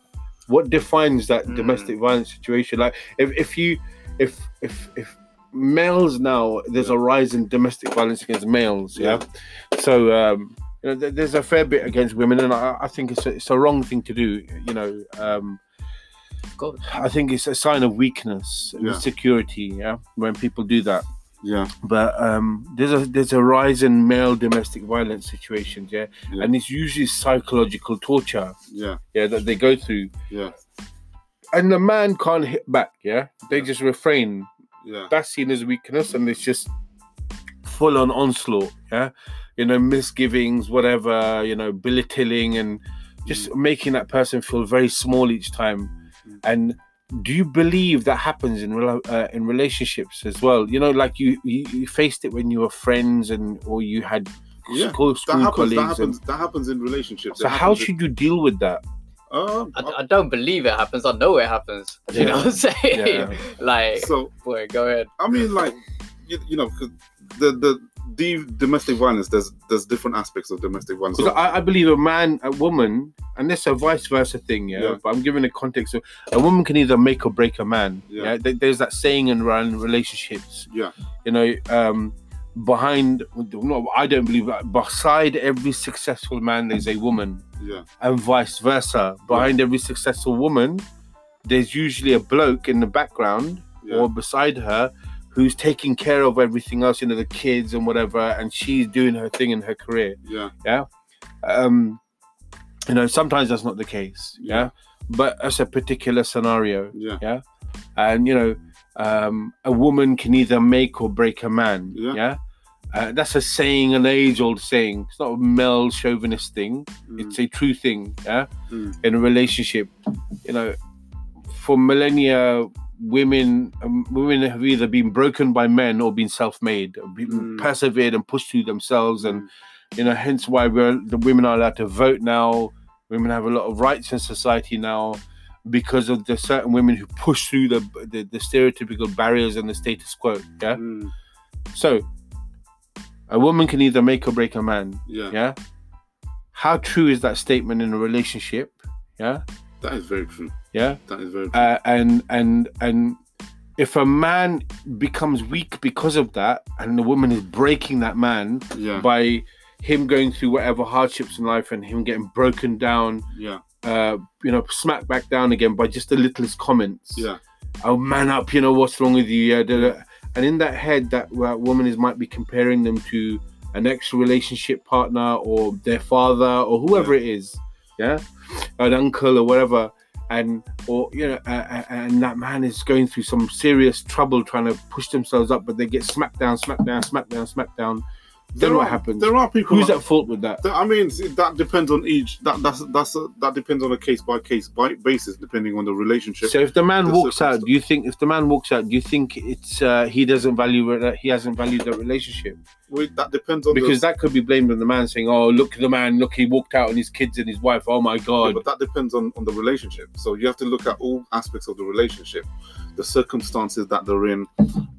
what defines that
Mm.
domestic violence situation like if, if you if if if males now there's a rise in domestic violence against males yeah, so um you know, th- there's a fair bit against women and i, I think it's a, it's a wrong thing to do you know um
Of course.
I think it's a sign of weakness, and
Yeah.
insecurity. Yeah, when people do that.
Yeah,
But um, there's a there's a rise in male domestic violence situations. Yeah,
Yeah.
and it's usually psychological torture.
yeah,
Yeah, that they go through,
yeah,
and the man can't hit back. Yeah, they just refrain.
yeah.
That's seen as weakness, and it's just full on onslaught. Yeah, you know, misgivings, whatever. You know, belittling and just making that person feel very small each time.
Mm.
And do you believe that happens in uh, in relationships as well? You know, like you, you you faced it when you were friends and or you had
Yeah,
school,
That
school
happens.
colleagues.
That
and-
happens. That happens in relationships.
so how
happens in-
should you deal with that?
Um,
I, I don't believe it happens. I know it happens. You know what I'm saying?
Yeah.
Like,
so
boy, go ahead.
I mean, like you, you know, 'cause the the the domestic violence. There's there's different aspects of domestic violence. So-
I, I believe a man, a woman, and this is a vice versa thing, yeah.
Yeah.
But I'm giving a context of a woman can either make or break a man.
Yeah.
Yeah. There's that saying in around relationships.
yeah,
You know, um, behind no, I don't believe that. Beside every successful man, there's a woman,
yeah,
and vice versa. Behind every successful woman, there's usually a bloke in the background
yeah,
or beside her who's taking care of everything else, you know, the kids and whatever, and she's doing her thing in her career.
Yeah,
um you know sometimes that's not the case. Yeah, but that's a particular scenario.
Yeah,
and you know um a woman can either make or break a man.
Yeah.
yeah, Uh, that's a saying an age old saying. It's not a male chauvinist thing.
Mm,
it's a true thing yeah?
Mm.
in a relationship you know for millennia women um, women have either been broken by men or been self-made been
Mm.
persevered and pushed through themselves and
mm,
you know hence why we're the women are allowed to vote now. Women have a lot of rights in society now because of the certain women who push through the the, the stereotypical barriers and the status quo yeah?
Mm,
so a woman can either make or break a man
yeah,
yeah how true is that statement in a relationship yeah
That is very true.
yeah
That is very true.
uh, and and and if a man becomes weak because of that and the woman is breaking that man
yeah,
by him going through whatever hardships in life and him getting broken down,
yeah,
uh, you know, smacked back down again by just the littlest comments.
yeah,
Oh, man up, you know, what's wrong with you? Yeah. And in that head, that uh, woman is might be comparing them to an ex relationship partner or their father or whoever it is. Yeah. An uncle or whatever. And, or, you know, uh, and that man is going through some serious trouble trying to push themselves up, but they get smacked down, smacked down, smacked down, smacked down. Then
There
what
are-
happens?
There are people.
Who's
that-
at fault with that?
I mean, that depends on each. That that's that's a, that depends on a case by case by basis, depending on the relationship.
So if the man
the
walks out, do you think if the man walks out, do you think it's uh, he doesn't value that he hasn't valued the relationship?
Wait, that depends on
Because
the,
that could be blamed on the man saying, "Oh, look the man, look he walked out on his kids and his wife. Oh my
Yeah,
god."
but that depends on, on the relationship. So you have to look at all aspects of the relationship, the circumstances that they're in,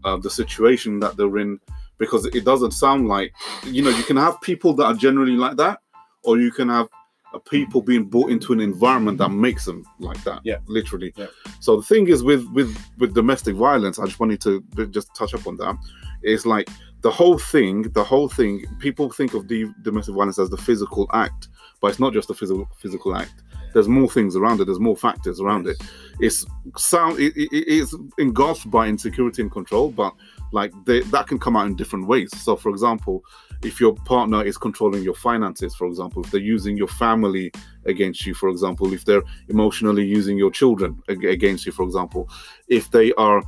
uh, the situation that they're in, because it doesn't sound like, you know, you can have people that are generally like that, or you can have people being brought into an environment that makes them like that.
Yeah.
literally.
Yeah.
So the thing is with with with domestic violence, I just wanted to just touch up on that. It's like the whole thing, the whole thing. People think of the domestic violence as the physical act, but it's not just a physical physical act. there's more things around it. There's more factors around it. It's sound. It, it, it's engulfed by insecurity and control, but like they, that can come out in different ways. So, for example, if your partner is controlling your finances, for example, if they're using your family against you, for example, if they're emotionally using your children against you, for example, if they are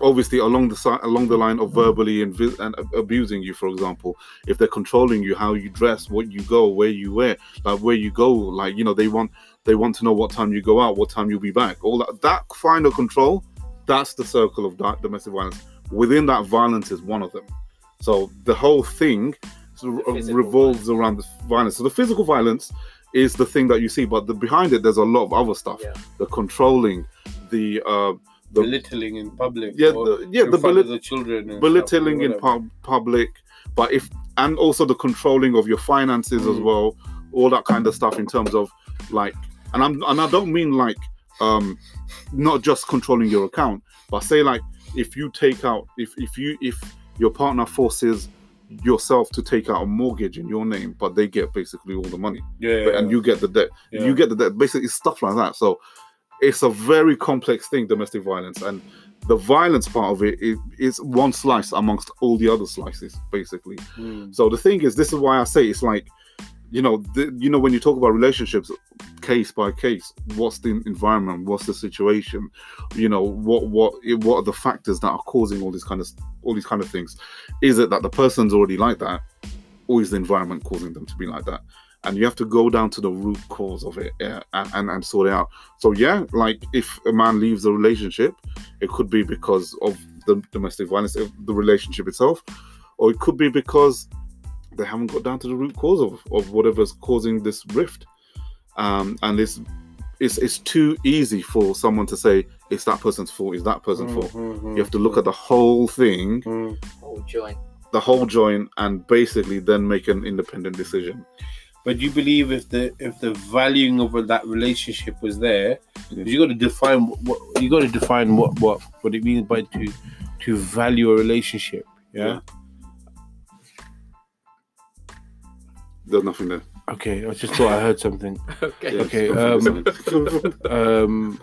obviously along the side along the line of verbally and, and abusing you for example if they're controlling you how you dress what you go where you wear like where you go like you know they want they want to know what time you go out what time you'll be back all that that of control that's the circle of di- domestic violence within that violence is one of them so the whole thing
physical
revolves around the violence so the physical violence is the thing that you see but the behind it there's a lot of other stuff
Yeah.
the controlling the uh the
belittling in public.
yeah the, yeah the belit-
the children.
belittling in pub- public but if and also the controlling of your finances as
Mm.
well all that kind of stuff in terms of like and i'm and i don't mean like um not just controlling your account but say like if you take out if if you if your partner forces yourself to take out a mortgage in your name but they get basically all the money.
Yeah,
and you get the debt.
Yeah.
you get the debt. Basically stuff like that. So it's a very complex thing domestic violence. And the violence part of it is, is one slice amongst all the other slices basically.
Mm.
so the thing is this is why i say it's like you know you know when you talk about relationships case by case what's the environment? What's the situation? You know what what what are the factors that are causing all these kind of all these kind of things? Is it that the person's already like that or is the environment causing them to be like that? And you have to go down to the root cause of it uh, and, and and sort it out. So yeah like if a man leaves a relationship it could be because of the domestic violence the relationship itself or it could be because they haven't got down to the root cause of, of whatever's causing this rift um and it's it's it's too easy for someone to say it's that person's fault it's that person's fault
Mhm,
you have to look at the whole thing
mhm.
Oh, joint.
the whole joint and basically then make an independent decision
But you believe if the if the valuing of that relationship was there,
Yeah.
you got to define what, what you got to define what what what it means by to to value a relationship. Yeah.
There's nothing there
Okay. I just thought I heard something.
Okay.
Yeah,
Okay, um. Um.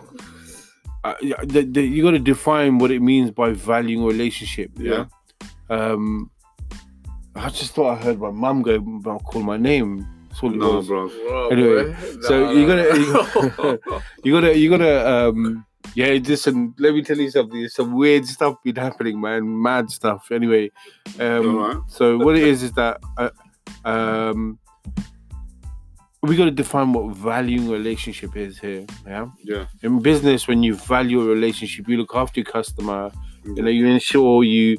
uh, the, the, you got to define what it means by valuing a relationship. Yeah. Um. I just thought I heard my mum go call my name. That's all it
no
was.
bro
Anyway, so you gotta- you gotta you gotta um yeah listen let me tell you something there's some weird stuff been happening man mad stuff anyway um
Alright.
so what it is is that uh, um we got to define what valuing relationship is here yeah?
Yeah.
In business when you value a relationship you look after your customer you know you ensure you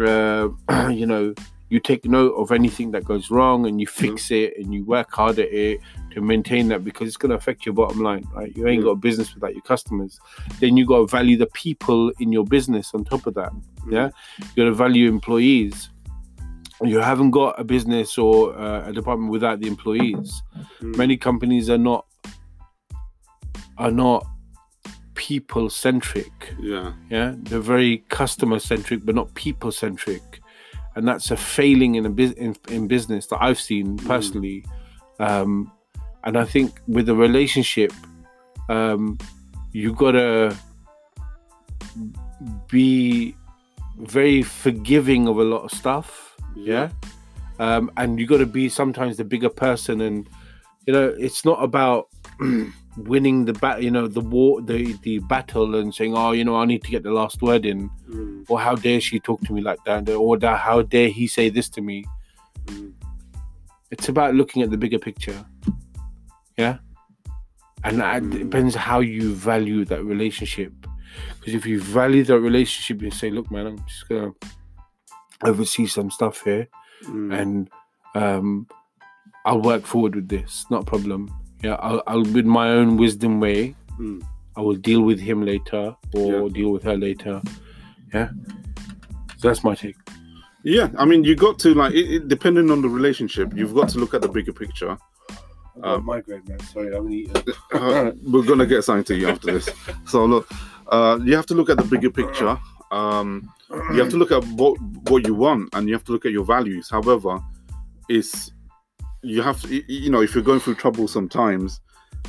uh, you know you take note of anything that goes wrong and you fix it and you work hard at it to maintain that because it's going to affect your bottom line right? You ain't
Yeah.
got a business without your customers. Then you got to value the people in your business on top of that yeah? You got to value employees you haven't got a business or uh, a department without the employees.
Mm.
many companies are not are not people centric
yeah.
Yeah? They're very customer centric but not people centric and that's a failing in a bus- in, in business that i've seen personally. Um and i think with a relationship um you gotta be very forgiving of a lot of stuff yeah? Um and you got to be sometimes the bigger person and you know it's not about winning the bat you know the war the the battle and saying oh you know i need to get the last word in.
Mm,
or how dare she talk to me like that? Or that how dare he say this to me?
Mm,
it's about looking at the bigger picture. Yeah? And that
Mm.
depends how you value that relationship. Because if you value that relationship you say look man i'm just gonna oversee some stuff here
mm.
and um, I'll work forward with this. Not a problem. Yeah, I'll, I'll with my own wisdom way.
Mm.
I will deal with him later or
Yeah.
deal with her later. Yeah, so that's my take.
Yeah, I mean, you got to like, it, it, depending on the relationship, you've got to look at the bigger picture. Um,
migraine, man. Sorry, I'm eating.
Uh, we're gonna get something to you after this. So look, uh, you have to look at the bigger picture. Um, you have to look at what what you want, and you have to look at your values. However, it's you have to, y- y- you know, if you're going through trouble sometimes,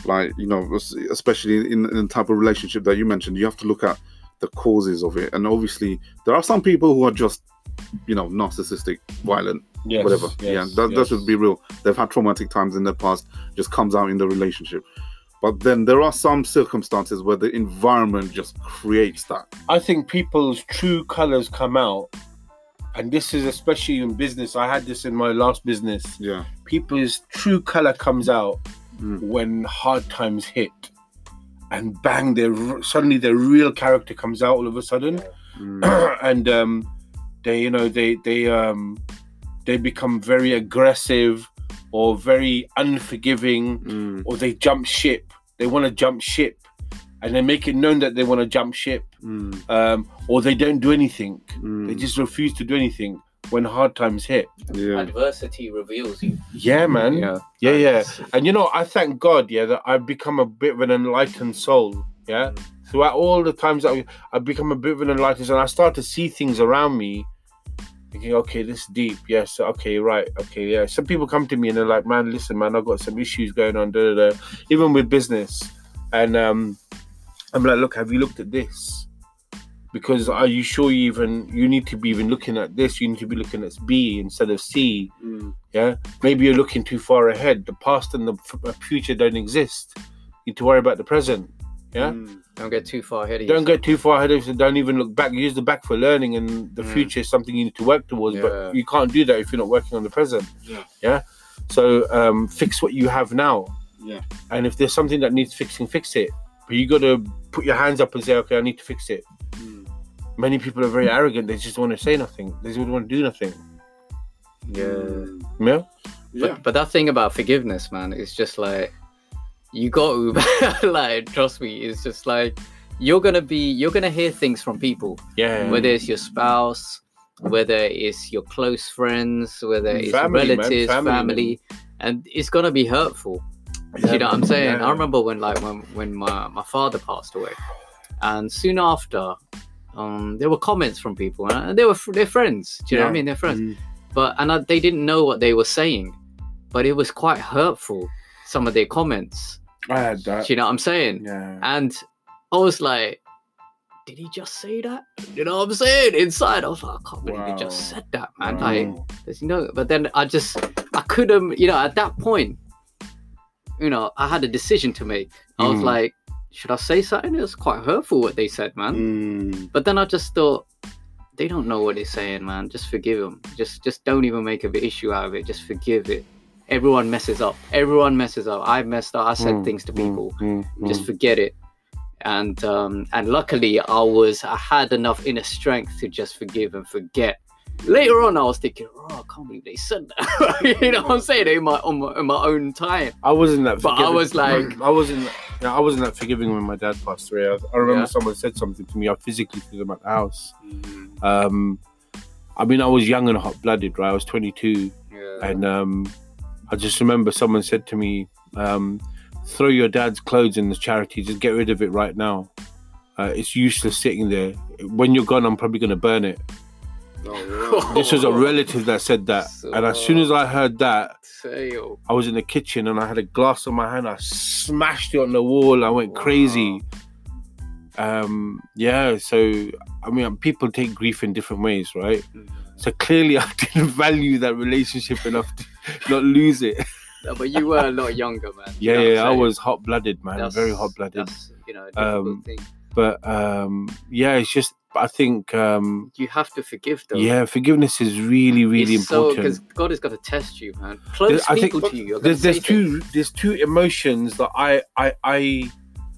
like you know, especially in, in the type of relationship that you mentioned, you have to look at the causes of it. And obviously, there are some people who are just, you know, narcissistic, violent,
Yes,
whatever.
yes,
yeah, that, that
yes.
should be real. They've had traumatic times in their past, just comes out in the relationship. But then there are some circumstances where the environment just creates that.
I think people's true colors come out, and this is especially in business. I had this in my last business.
Yeah.
People's true color comes out
Mm.
when hard times hit, and bang, their r- suddenly their real character comes out all of a sudden,
Mm.
and um, they, you know, they they um, they become very aggressive or very unforgiving
Mm.
or they jump ship. They want to jump ship, and they make it known that they want to jump ship,
Mm.
um, or they don't do anything.
Mm.
They just refuse to do anything when hard times hit.
yeah.
Adversity reveals you.
Yeah, man.
Yeah.
yeah, yeah. And you know, I thank God, yeah, that I've become a bit of an enlightened soul. Yeah, throughout all the times that I- I've become a bit of an enlightened soul, and I start to see things around me. Thinking, okay, this is deep. Yes, okay, right, okay, yeah. Some people come to me and they're like, "Man, listen, man, I've got some issues going on." Da, da, da. Even with business, and um, I'm like, "Look, have you looked at this?" Because are you sure you even you need to be even looking at this? You need to be looking at B instead of C.
Mm.
Yeah, maybe you're looking too far ahead. The past and the uh, future don't exist. You need to worry about the present. Yeah,
Mm.
Don't get too far ahead of
don't
yourself.
go too far ahead of yourself. Don't even look back. Use the back for learning, and the
Mm.
future is something you need to work towards.
Yeah.
But you can't do that if you're not working on the present.
Yeah.
yeah. So um, fix what you have now,
Yeah.
and if there's something that needs fixing, fix it. But you got to put your hands up and say, "Okay, I need to fix it."
Mm.
Many people are very arrogant. They just want to say nothing. They just want to do nothing.
Yeah.
Yeah.
But,
Yeah.
but that thing about forgiveness, man, it's just like you got to like trust me. It's just like you're gonna be you're gonna hear things from people,
Yeah.
whether it's your spouse, whether it's your close friends, whether it's
Family,
relatives,
family,
family, and it's gonna be hurtful. you know what I'm saying?
Yeah.
I remember when like when when my, my father passed away, and soon after, um, there were comments from people, and they were they're friends. Do you know what I mean? They're friends
Mm.
but and I, they didn't know what they were saying but it was quite hurtful some of their comments
I had that.
do you know what i'm saying
Yeah.
and i was like did he just say that you know what i'm saying inside i was like i can't believe he just said that man
Wow.
like there's no but then i just i couldn't you know at that point you know i had a decision to make i was
Mm.
like should i say something it was quite hurtful what they said man
Mm.
but then I just thought they don't know what they're saying, man. Just forgive them. Just just don't even make a big issue out of it. Just forgive it. Everyone messes up. Everyone messes up. I messed up. I said
Mm,
things to
mm,
people.
mm,
Just
mm.
forget it. And um and luckily I was I had enough inner strength to just forgive and forget. Later on, I was thinking, oh, I can't believe they said that. you know what I'm saying? In my, on my in my own time.
I wasn't that.
But I
forgiving.
was like-
I wasn't. Yeah, I wasn't that forgiving when my dad passed away. I, I remember
Yeah.
someone said something to me. I physically threw them at the house.
Mm.
Um, I mean, I was young and hot blooded, right? I was 22,
Yeah.
and um, I just remember someone said to me, um, "Throw your dad's clothes in the charity. Just get rid of it right now. Uh, it's useless sitting there. When you're gone, I'm probably going to burn it."
Oh,
This was a relative that said that, and as soon as I heard that,
Sale.
I was in the kitchen and I had a glass on my hand. I smashed it on the wall. I went crazy. Um, yeah. So I mean, people take grief in different ways, right? So clearly, I didn't value that relationship enough to not lose it.
No, but you were a lot younger, man.
Yeah,
You know
yeah. I was hot blooded, man.
That's-
Very hot blooded.
You know a
Um,
thing.
But um, yeah, it's just I think um,
You have to forgive them.
yeah, forgiveness is really, really
It's
important.
because God has got to test you, man. Close
I think-
people to you.
there's there's
things.
two there's two emotions that I I I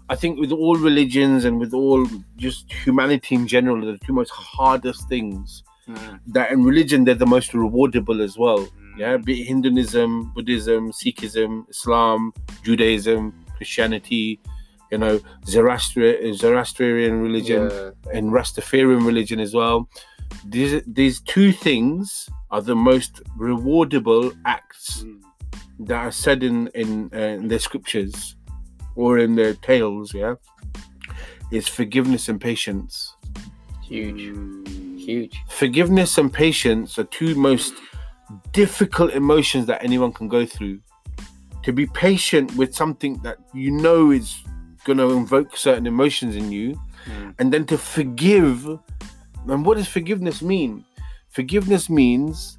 I think with all religions and with all just humanity in general, are the two most hardest things.
Mm,
That in religion they're the most rewardable as well.
mm.
Yeah, be it Hinduism, Buddhism, Sikhism, Islam, Judaism, Christianity, you know, Zoroaster, Zoroastrian religion
Yeah.
and Rastafarian religion as well. These these two things are the most rewardable acts
Mm.
that are said in in, uh, in their scriptures or in their tales. Yeah, is forgiveness and patience.
Huge,
Mm.
huge.
Forgiveness and patience are two most difficult emotions that anyone can go through. to be patient with something that you know is going to invoke certain emotions in you,
Mm.
and then to forgive. And what does forgiveness mean? Forgiveness means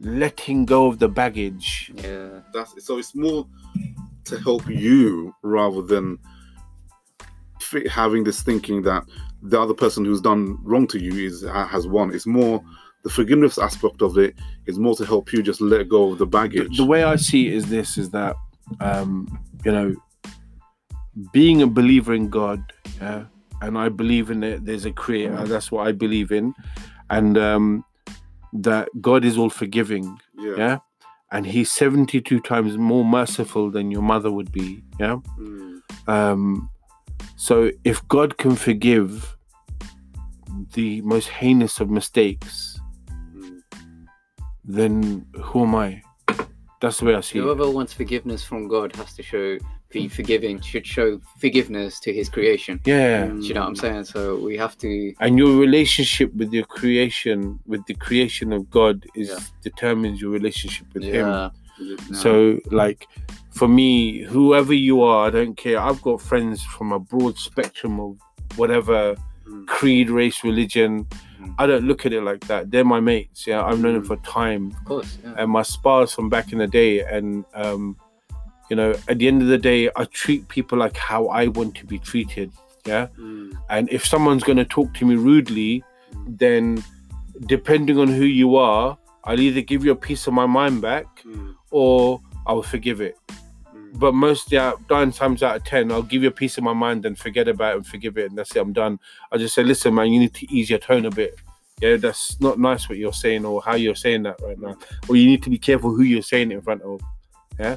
letting go of the baggage.
Yeah.
That's so it's more to help you rather than having this thinking that the other person who's done wrong to you is has won. It's more the forgiveness aspect of it is more to help you just let go of the
The,
baggage.
the way I see it is this: is that um, you know, being a believer in God, yeah, and I believe in it. There's a creator. That's what I believe in, and um, that God is all forgiving.
yeah.
yeah and he's 72 times more merciful than your mother would be yeah
Mm,
um so if god can forgive the most heinous of mistakes. Then who am i that's the way i see it
Whoever wants forgiveness from God has to show be forgiving, should show forgiveness to his creation.
yeah
Do you know what I'm saying? So we have to
and your relationship with your creation with the creation of god is
Yeah.
determines your relationship with him
yeah.
So, like, for me, whoever you are, I don't care. I've got friends from a broad spectrum of whatever
Mm.
creed, race, religion.
Mm.
I don't look at it like that. They're my mates. Yeah, I've known them
Mm.
for time,
Of course. Yeah.
and my spars from back in the day. And um, you know, at the end of the day, I treat people like how I want to be treated. Yeah,
Mm,
and if someone's going to talk to me rudely, then depending on who you are, I'll either give you a piece of my mind back
mm,
or I'll forgive it. But most yeah, nine times out of ten, I'll give you a piece of my mind and forget about it and forgive it, and that's it. I'm done. I just say, listen, man, you need to ease your tone a bit. Yeah, that's not nice what you're saying or how you're saying that right now. Or you need to be careful who you're saying it in front of. Yeah,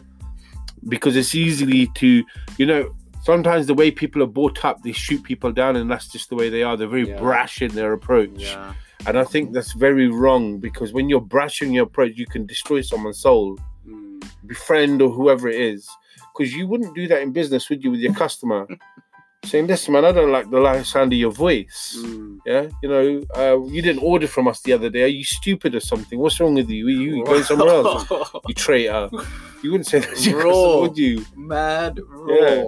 because it's easily to, you know, sometimes the way people are brought up, they shoot people down, and that's just the way they are. They're very
Yeah.
brash in their approach.
yeah.
And I think that's very wrong because when you're brash in your approach, you can destroy someone's soul
Mm,
befriend or whoever it is because you wouldn't do that in business would you with your customer saying listen man i don't like the sound of your voice
mm.
yeah you know uh, you didn't order from us the other day are you stupid or something what's wrong with you you, you going somewhere else you traitor you wouldn't say that to your
Raw.
customer would you
Mad raw.
Yeah.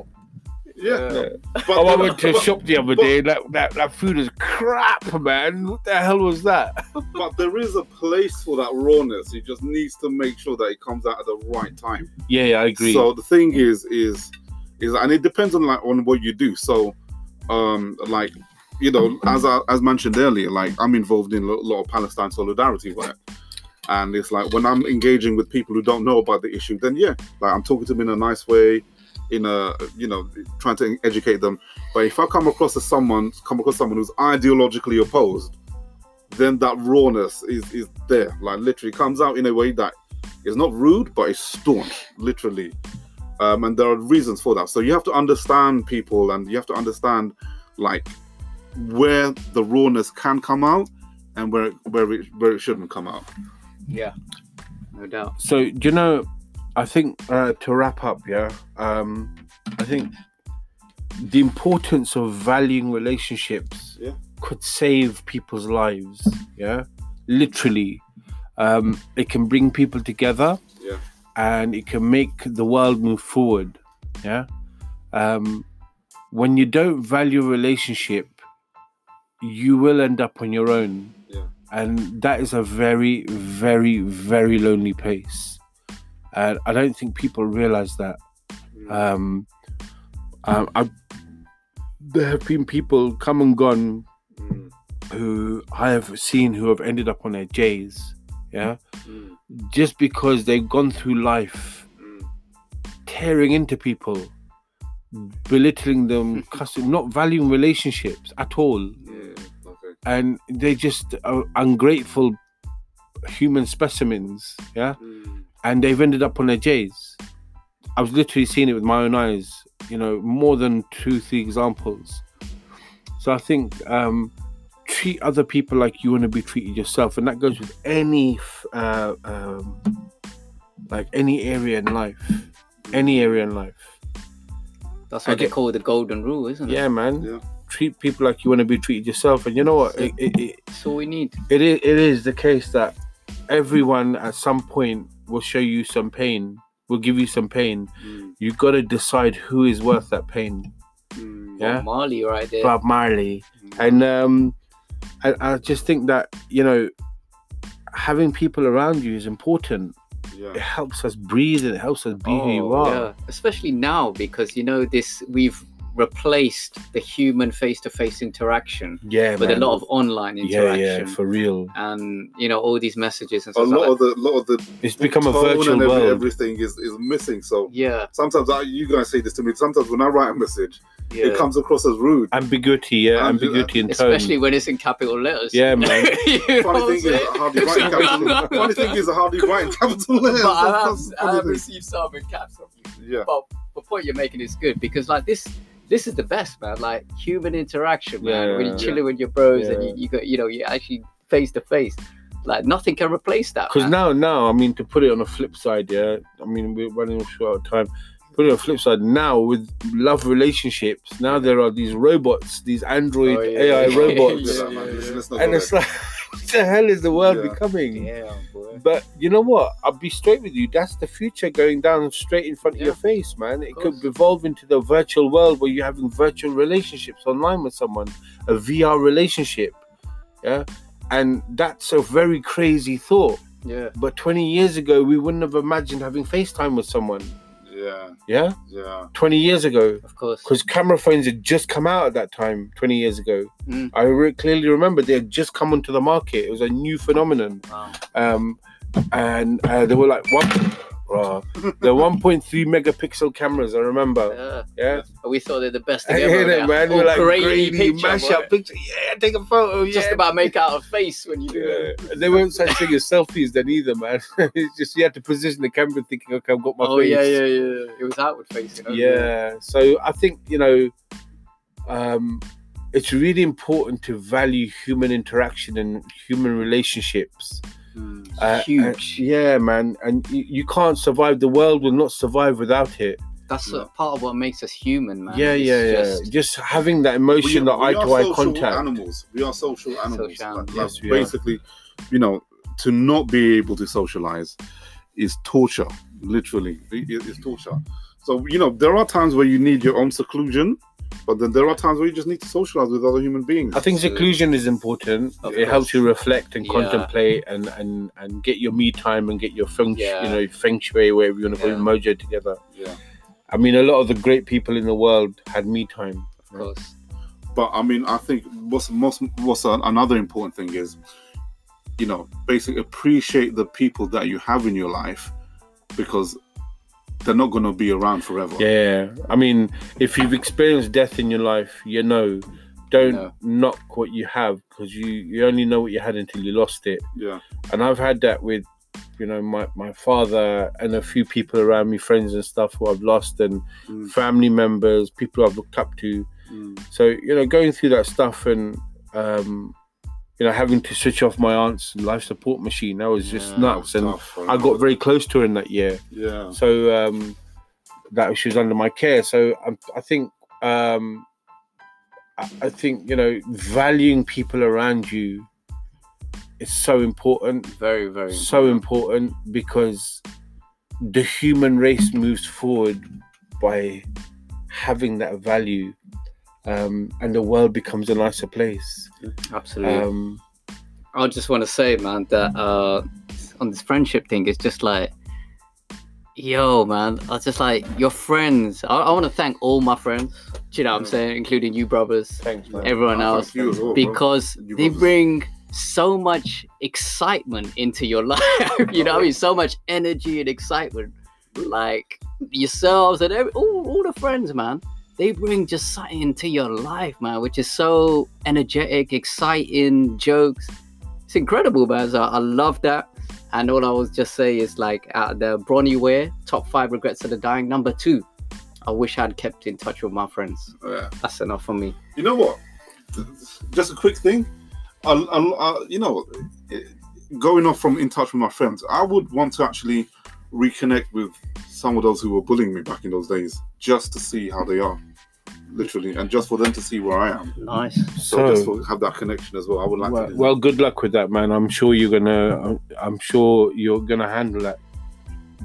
Yeah.
Yeah.
But
oh i went to a shop the other
but-
day that, that that food is crap man what the hell was that
But there is a place for that rawness. It just needs to make sure that it comes out at the right time.
yeah yeah i agree
So the thing is, is, is, and it depends on like on what you do. So, um, like, you know, as I, as mentioned earlier, like I'm involved in a lot of Palestine solidarity work, and it's like when I'm engaging with people who don't know about the issue, then yeah, like I'm talking to them in a nice way, in a you know, trying to educate them. But if I come across as someone, come across someone who's ideologically opposed, then that rawness is is there. Like literally comes out in a way that is not rude, but it's staunch, literally. Um, and there are reasons for that. So you have to understand people, and you have to understand like where the rawness can come out and where where it where it shouldn't come out.
Yeah. No doubt.
So do you know? I think uh, to wrap up, yeah. Um, I think the importance of valuing relationships
Yeah.
could save people's lives. Yeah, literally, um, it can bring people together.
Yeah.
and it can make the world move forward. Yeah, um, when you don't value a relationship, you will end up on your own
Yeah.
and that is a very very very lonely place and i don't think people realize that um, um I, there have been people come and gone
Mm,
who i have seen who have ended up on their j's yeah?
Mm,
just because they've gone through life
mm,
tearing into people belittling them cussing not valuing relationships at all.
Yeah, okay.
and they just are ungrateful human specimens yeah?
Mm,
and they've ended up on their J's. I was literally seeing it with my own eyes, you know, more than two, three examples. So I think um, treat other people like you want to be treated yourself, and that goes with any, uh, um, like any area in life, any area in life.
That's what
I
they call the golden rule, isn't it?
Yeah, man.
Yeah.
Treat people like you want to be treated yourself, and you know what? It, it, it,
That's all we need.
it is it is the case that everyone at some point will show you some pain will give you some pain.
Mm,
You got to decide who is worth that pain.
mm,
Yeah.
Marley right there.
Bob Marley,
mm.
and um, I, I just think that you know, having people around you is important. It helps us breathe. It helps us be who you
Oh,
are.
Yeah, especially now because you know this we've replaced the human face-to-face interaction
Yeah,
with
man.
a lot of online interaction.
yeah, yeah, for real.
and you know all these messages and
A
stuff
lot
like
of the lot of the
It's become a
tone
virtual
and every-
world.
everything is, is missing. So
yeah
sometimes I, you guys say this to me. Sometimes when I write a message,
yeah
it comes across as rude.
Ambiguity, yeah,
And- uh,
ambiguity in tone.
especially when it's in capital letters
Yeah, man.
You know what I'm
Funny thing is,
saying?
I hardly write in capital. funny thing is, I hardly write capital letters.
but I have,
that's
I have received some in caps from you
Yeah,
but the point you're making is good because like this this is the best man like human interaction man
Yeah,
when you're
yeah.
chilling with your bros and you, you got you know you actually face to face like nothing can replace that
Because now, now, I mean, to put it on a flip side, yeah, I mean, we're running short of time. Put it on the flip side, now with love relationships, now there are these robots, these Android
Oh, yeah,
AI
yeah.
robots.
Yeah,
Yeah, yeah,
let's-
yeah.
let's not
And it's like, what the hell is the world
Yeah.
becoming?
yeah boy
But you know what? I'll be straight with you. That's the future going down straight in front of your face, man. It could evolve into the virtual world where you're having virtual relationships online with someone, a VR relationship. Yeah. And that's a very crazy thought.
yeah
But 20 years ago, we wouldn't have imagined having FaceTime with someone.
Yeah,
Yeah.
yeah.
20 years ago.
of course
Because camera phones had just come out at that time, 20 years ago.
Mm.
I re- clearly remember they had just come onto the market. It was a new phenomenon.
wow.
Um, and uh, they were like, one, uh, the 1.3 megapixel cameras, I remember.
yeah
Yeah.
we thought they're the best
I
thing
hate
ever
it, man. We're like,
grainy
grainy,
picture,
mash-up picture. Yeah, take a photo.
just about make out a face when you do it
Yeah. There weren't such thing as selfies then either, man. it's just you had to position the camera thinking, okay, I've got my face.
oh
face.
yeah yeah yeah it was outward facing?
Yeah. So I think you know, um, it's really important to value human interaction and human relationships.
Mm.
Uh,
Huge.
uh, yeah, man. And you, you can't survive. The world will not survive without it.
that's
Yeah.
a part of what makes us human man
yeah,
It's
yeah, yeah.
just-
Just, having that emotion,
We-
that eye to eye contact.
Animals. We are social animals.
Social animals.
like
Yes, we are.
basically, you know, to not be able to socialize is torture. Literally, It- it- it's torture. So you know, there are times where you need your own seclusion, but then there are times where you just need to socialize with other human beings.
I think
Absolutely.
seclusion is important.
Of
it helps you reflect and
Yeah.
contemplate and, and and get your me time and get your feng,
Yeah.
you know, feng shui, wherever you want to put
Yeah.
it, mojo together.
Yeah.
I mean, a lot of the great people in the world had me time.
of course
But I mean, I think what's most what's another important thing is, you know, basically appreciate the people that you have in your life because they're not going to be around forever.
Yeah, I mean, if you've experienced death in your life, you know, don't
No.
knock what you have because you you only know what you had until you lost it.
Yeah.
And I've had that with, you know, my my father and a few people around me, friends and stuff who I've lost, and
Mm.
family members, people I've looked up to.
Mm.
So you know, going through that stuff and. um you know, having to switch off my aunt's life support machine, that was just
Yeah,
nuts. And
tough,
I got very close to her in that year.
Yeah.
so um that she was under my care. So I, I think um I, I think you know valuing people around you is so important.
Very very
so important because the human race moves forward by having that value um and the world becomes a nicer place
absolutely
um
I just want to say, man, that uh, on this friendship thing, it's just like, yo, man, I was just like, your friends. I, I want to thank all my friends, do you know what I'm saying, including you brothers,
thanks man
everyone
I
else,
thank you as well, bro.
because
You
they
brothers.
bring so much excitement into your life. you know what I mean? So much energy and excitement. Like yourselves and every, all, all the friends, man. They bring just something into your life, man, which is so energetic, exciting, jokes. It's incredible, man. So I love that. And all I was just say is like uh, the Bronnie Ware top five regrets of the dying. Number two, I wish I'd kept in touch with my friends.
Yeah.
That's enough for me.
You know what? Just a quick thing. I, I, I, you know, going off from in touch with my friends, I would want to actually reconnect with some of those who were bullying me back in those days, just to see how they are, literally, and just for them to see where I am.
Nice.
So,
So-
just for have that connection as well. I would like
well,
to.
Well, good luck with that, man. I'm sure you're gonna. I'm sure you're gonna handle that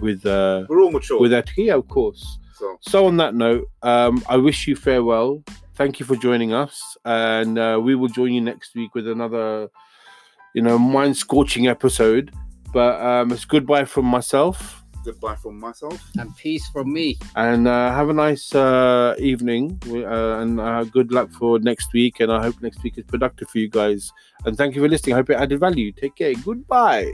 with uh,
We're all mature.
with that. Yeah, of course.
so
So on that note, um, I wish you farewell. Thank you for joining us, and uh, we will join you next week with another, you know, mind scorching episode. But um, it's goodbye from myself,
goodbye from myself.
And peace from me.
and uh, have a nice uh, evening, uh, and uh, good luck for next week. And I hope next week is productive for you guys. And thank you for listening. I hope it added value. Take care. Goodbye.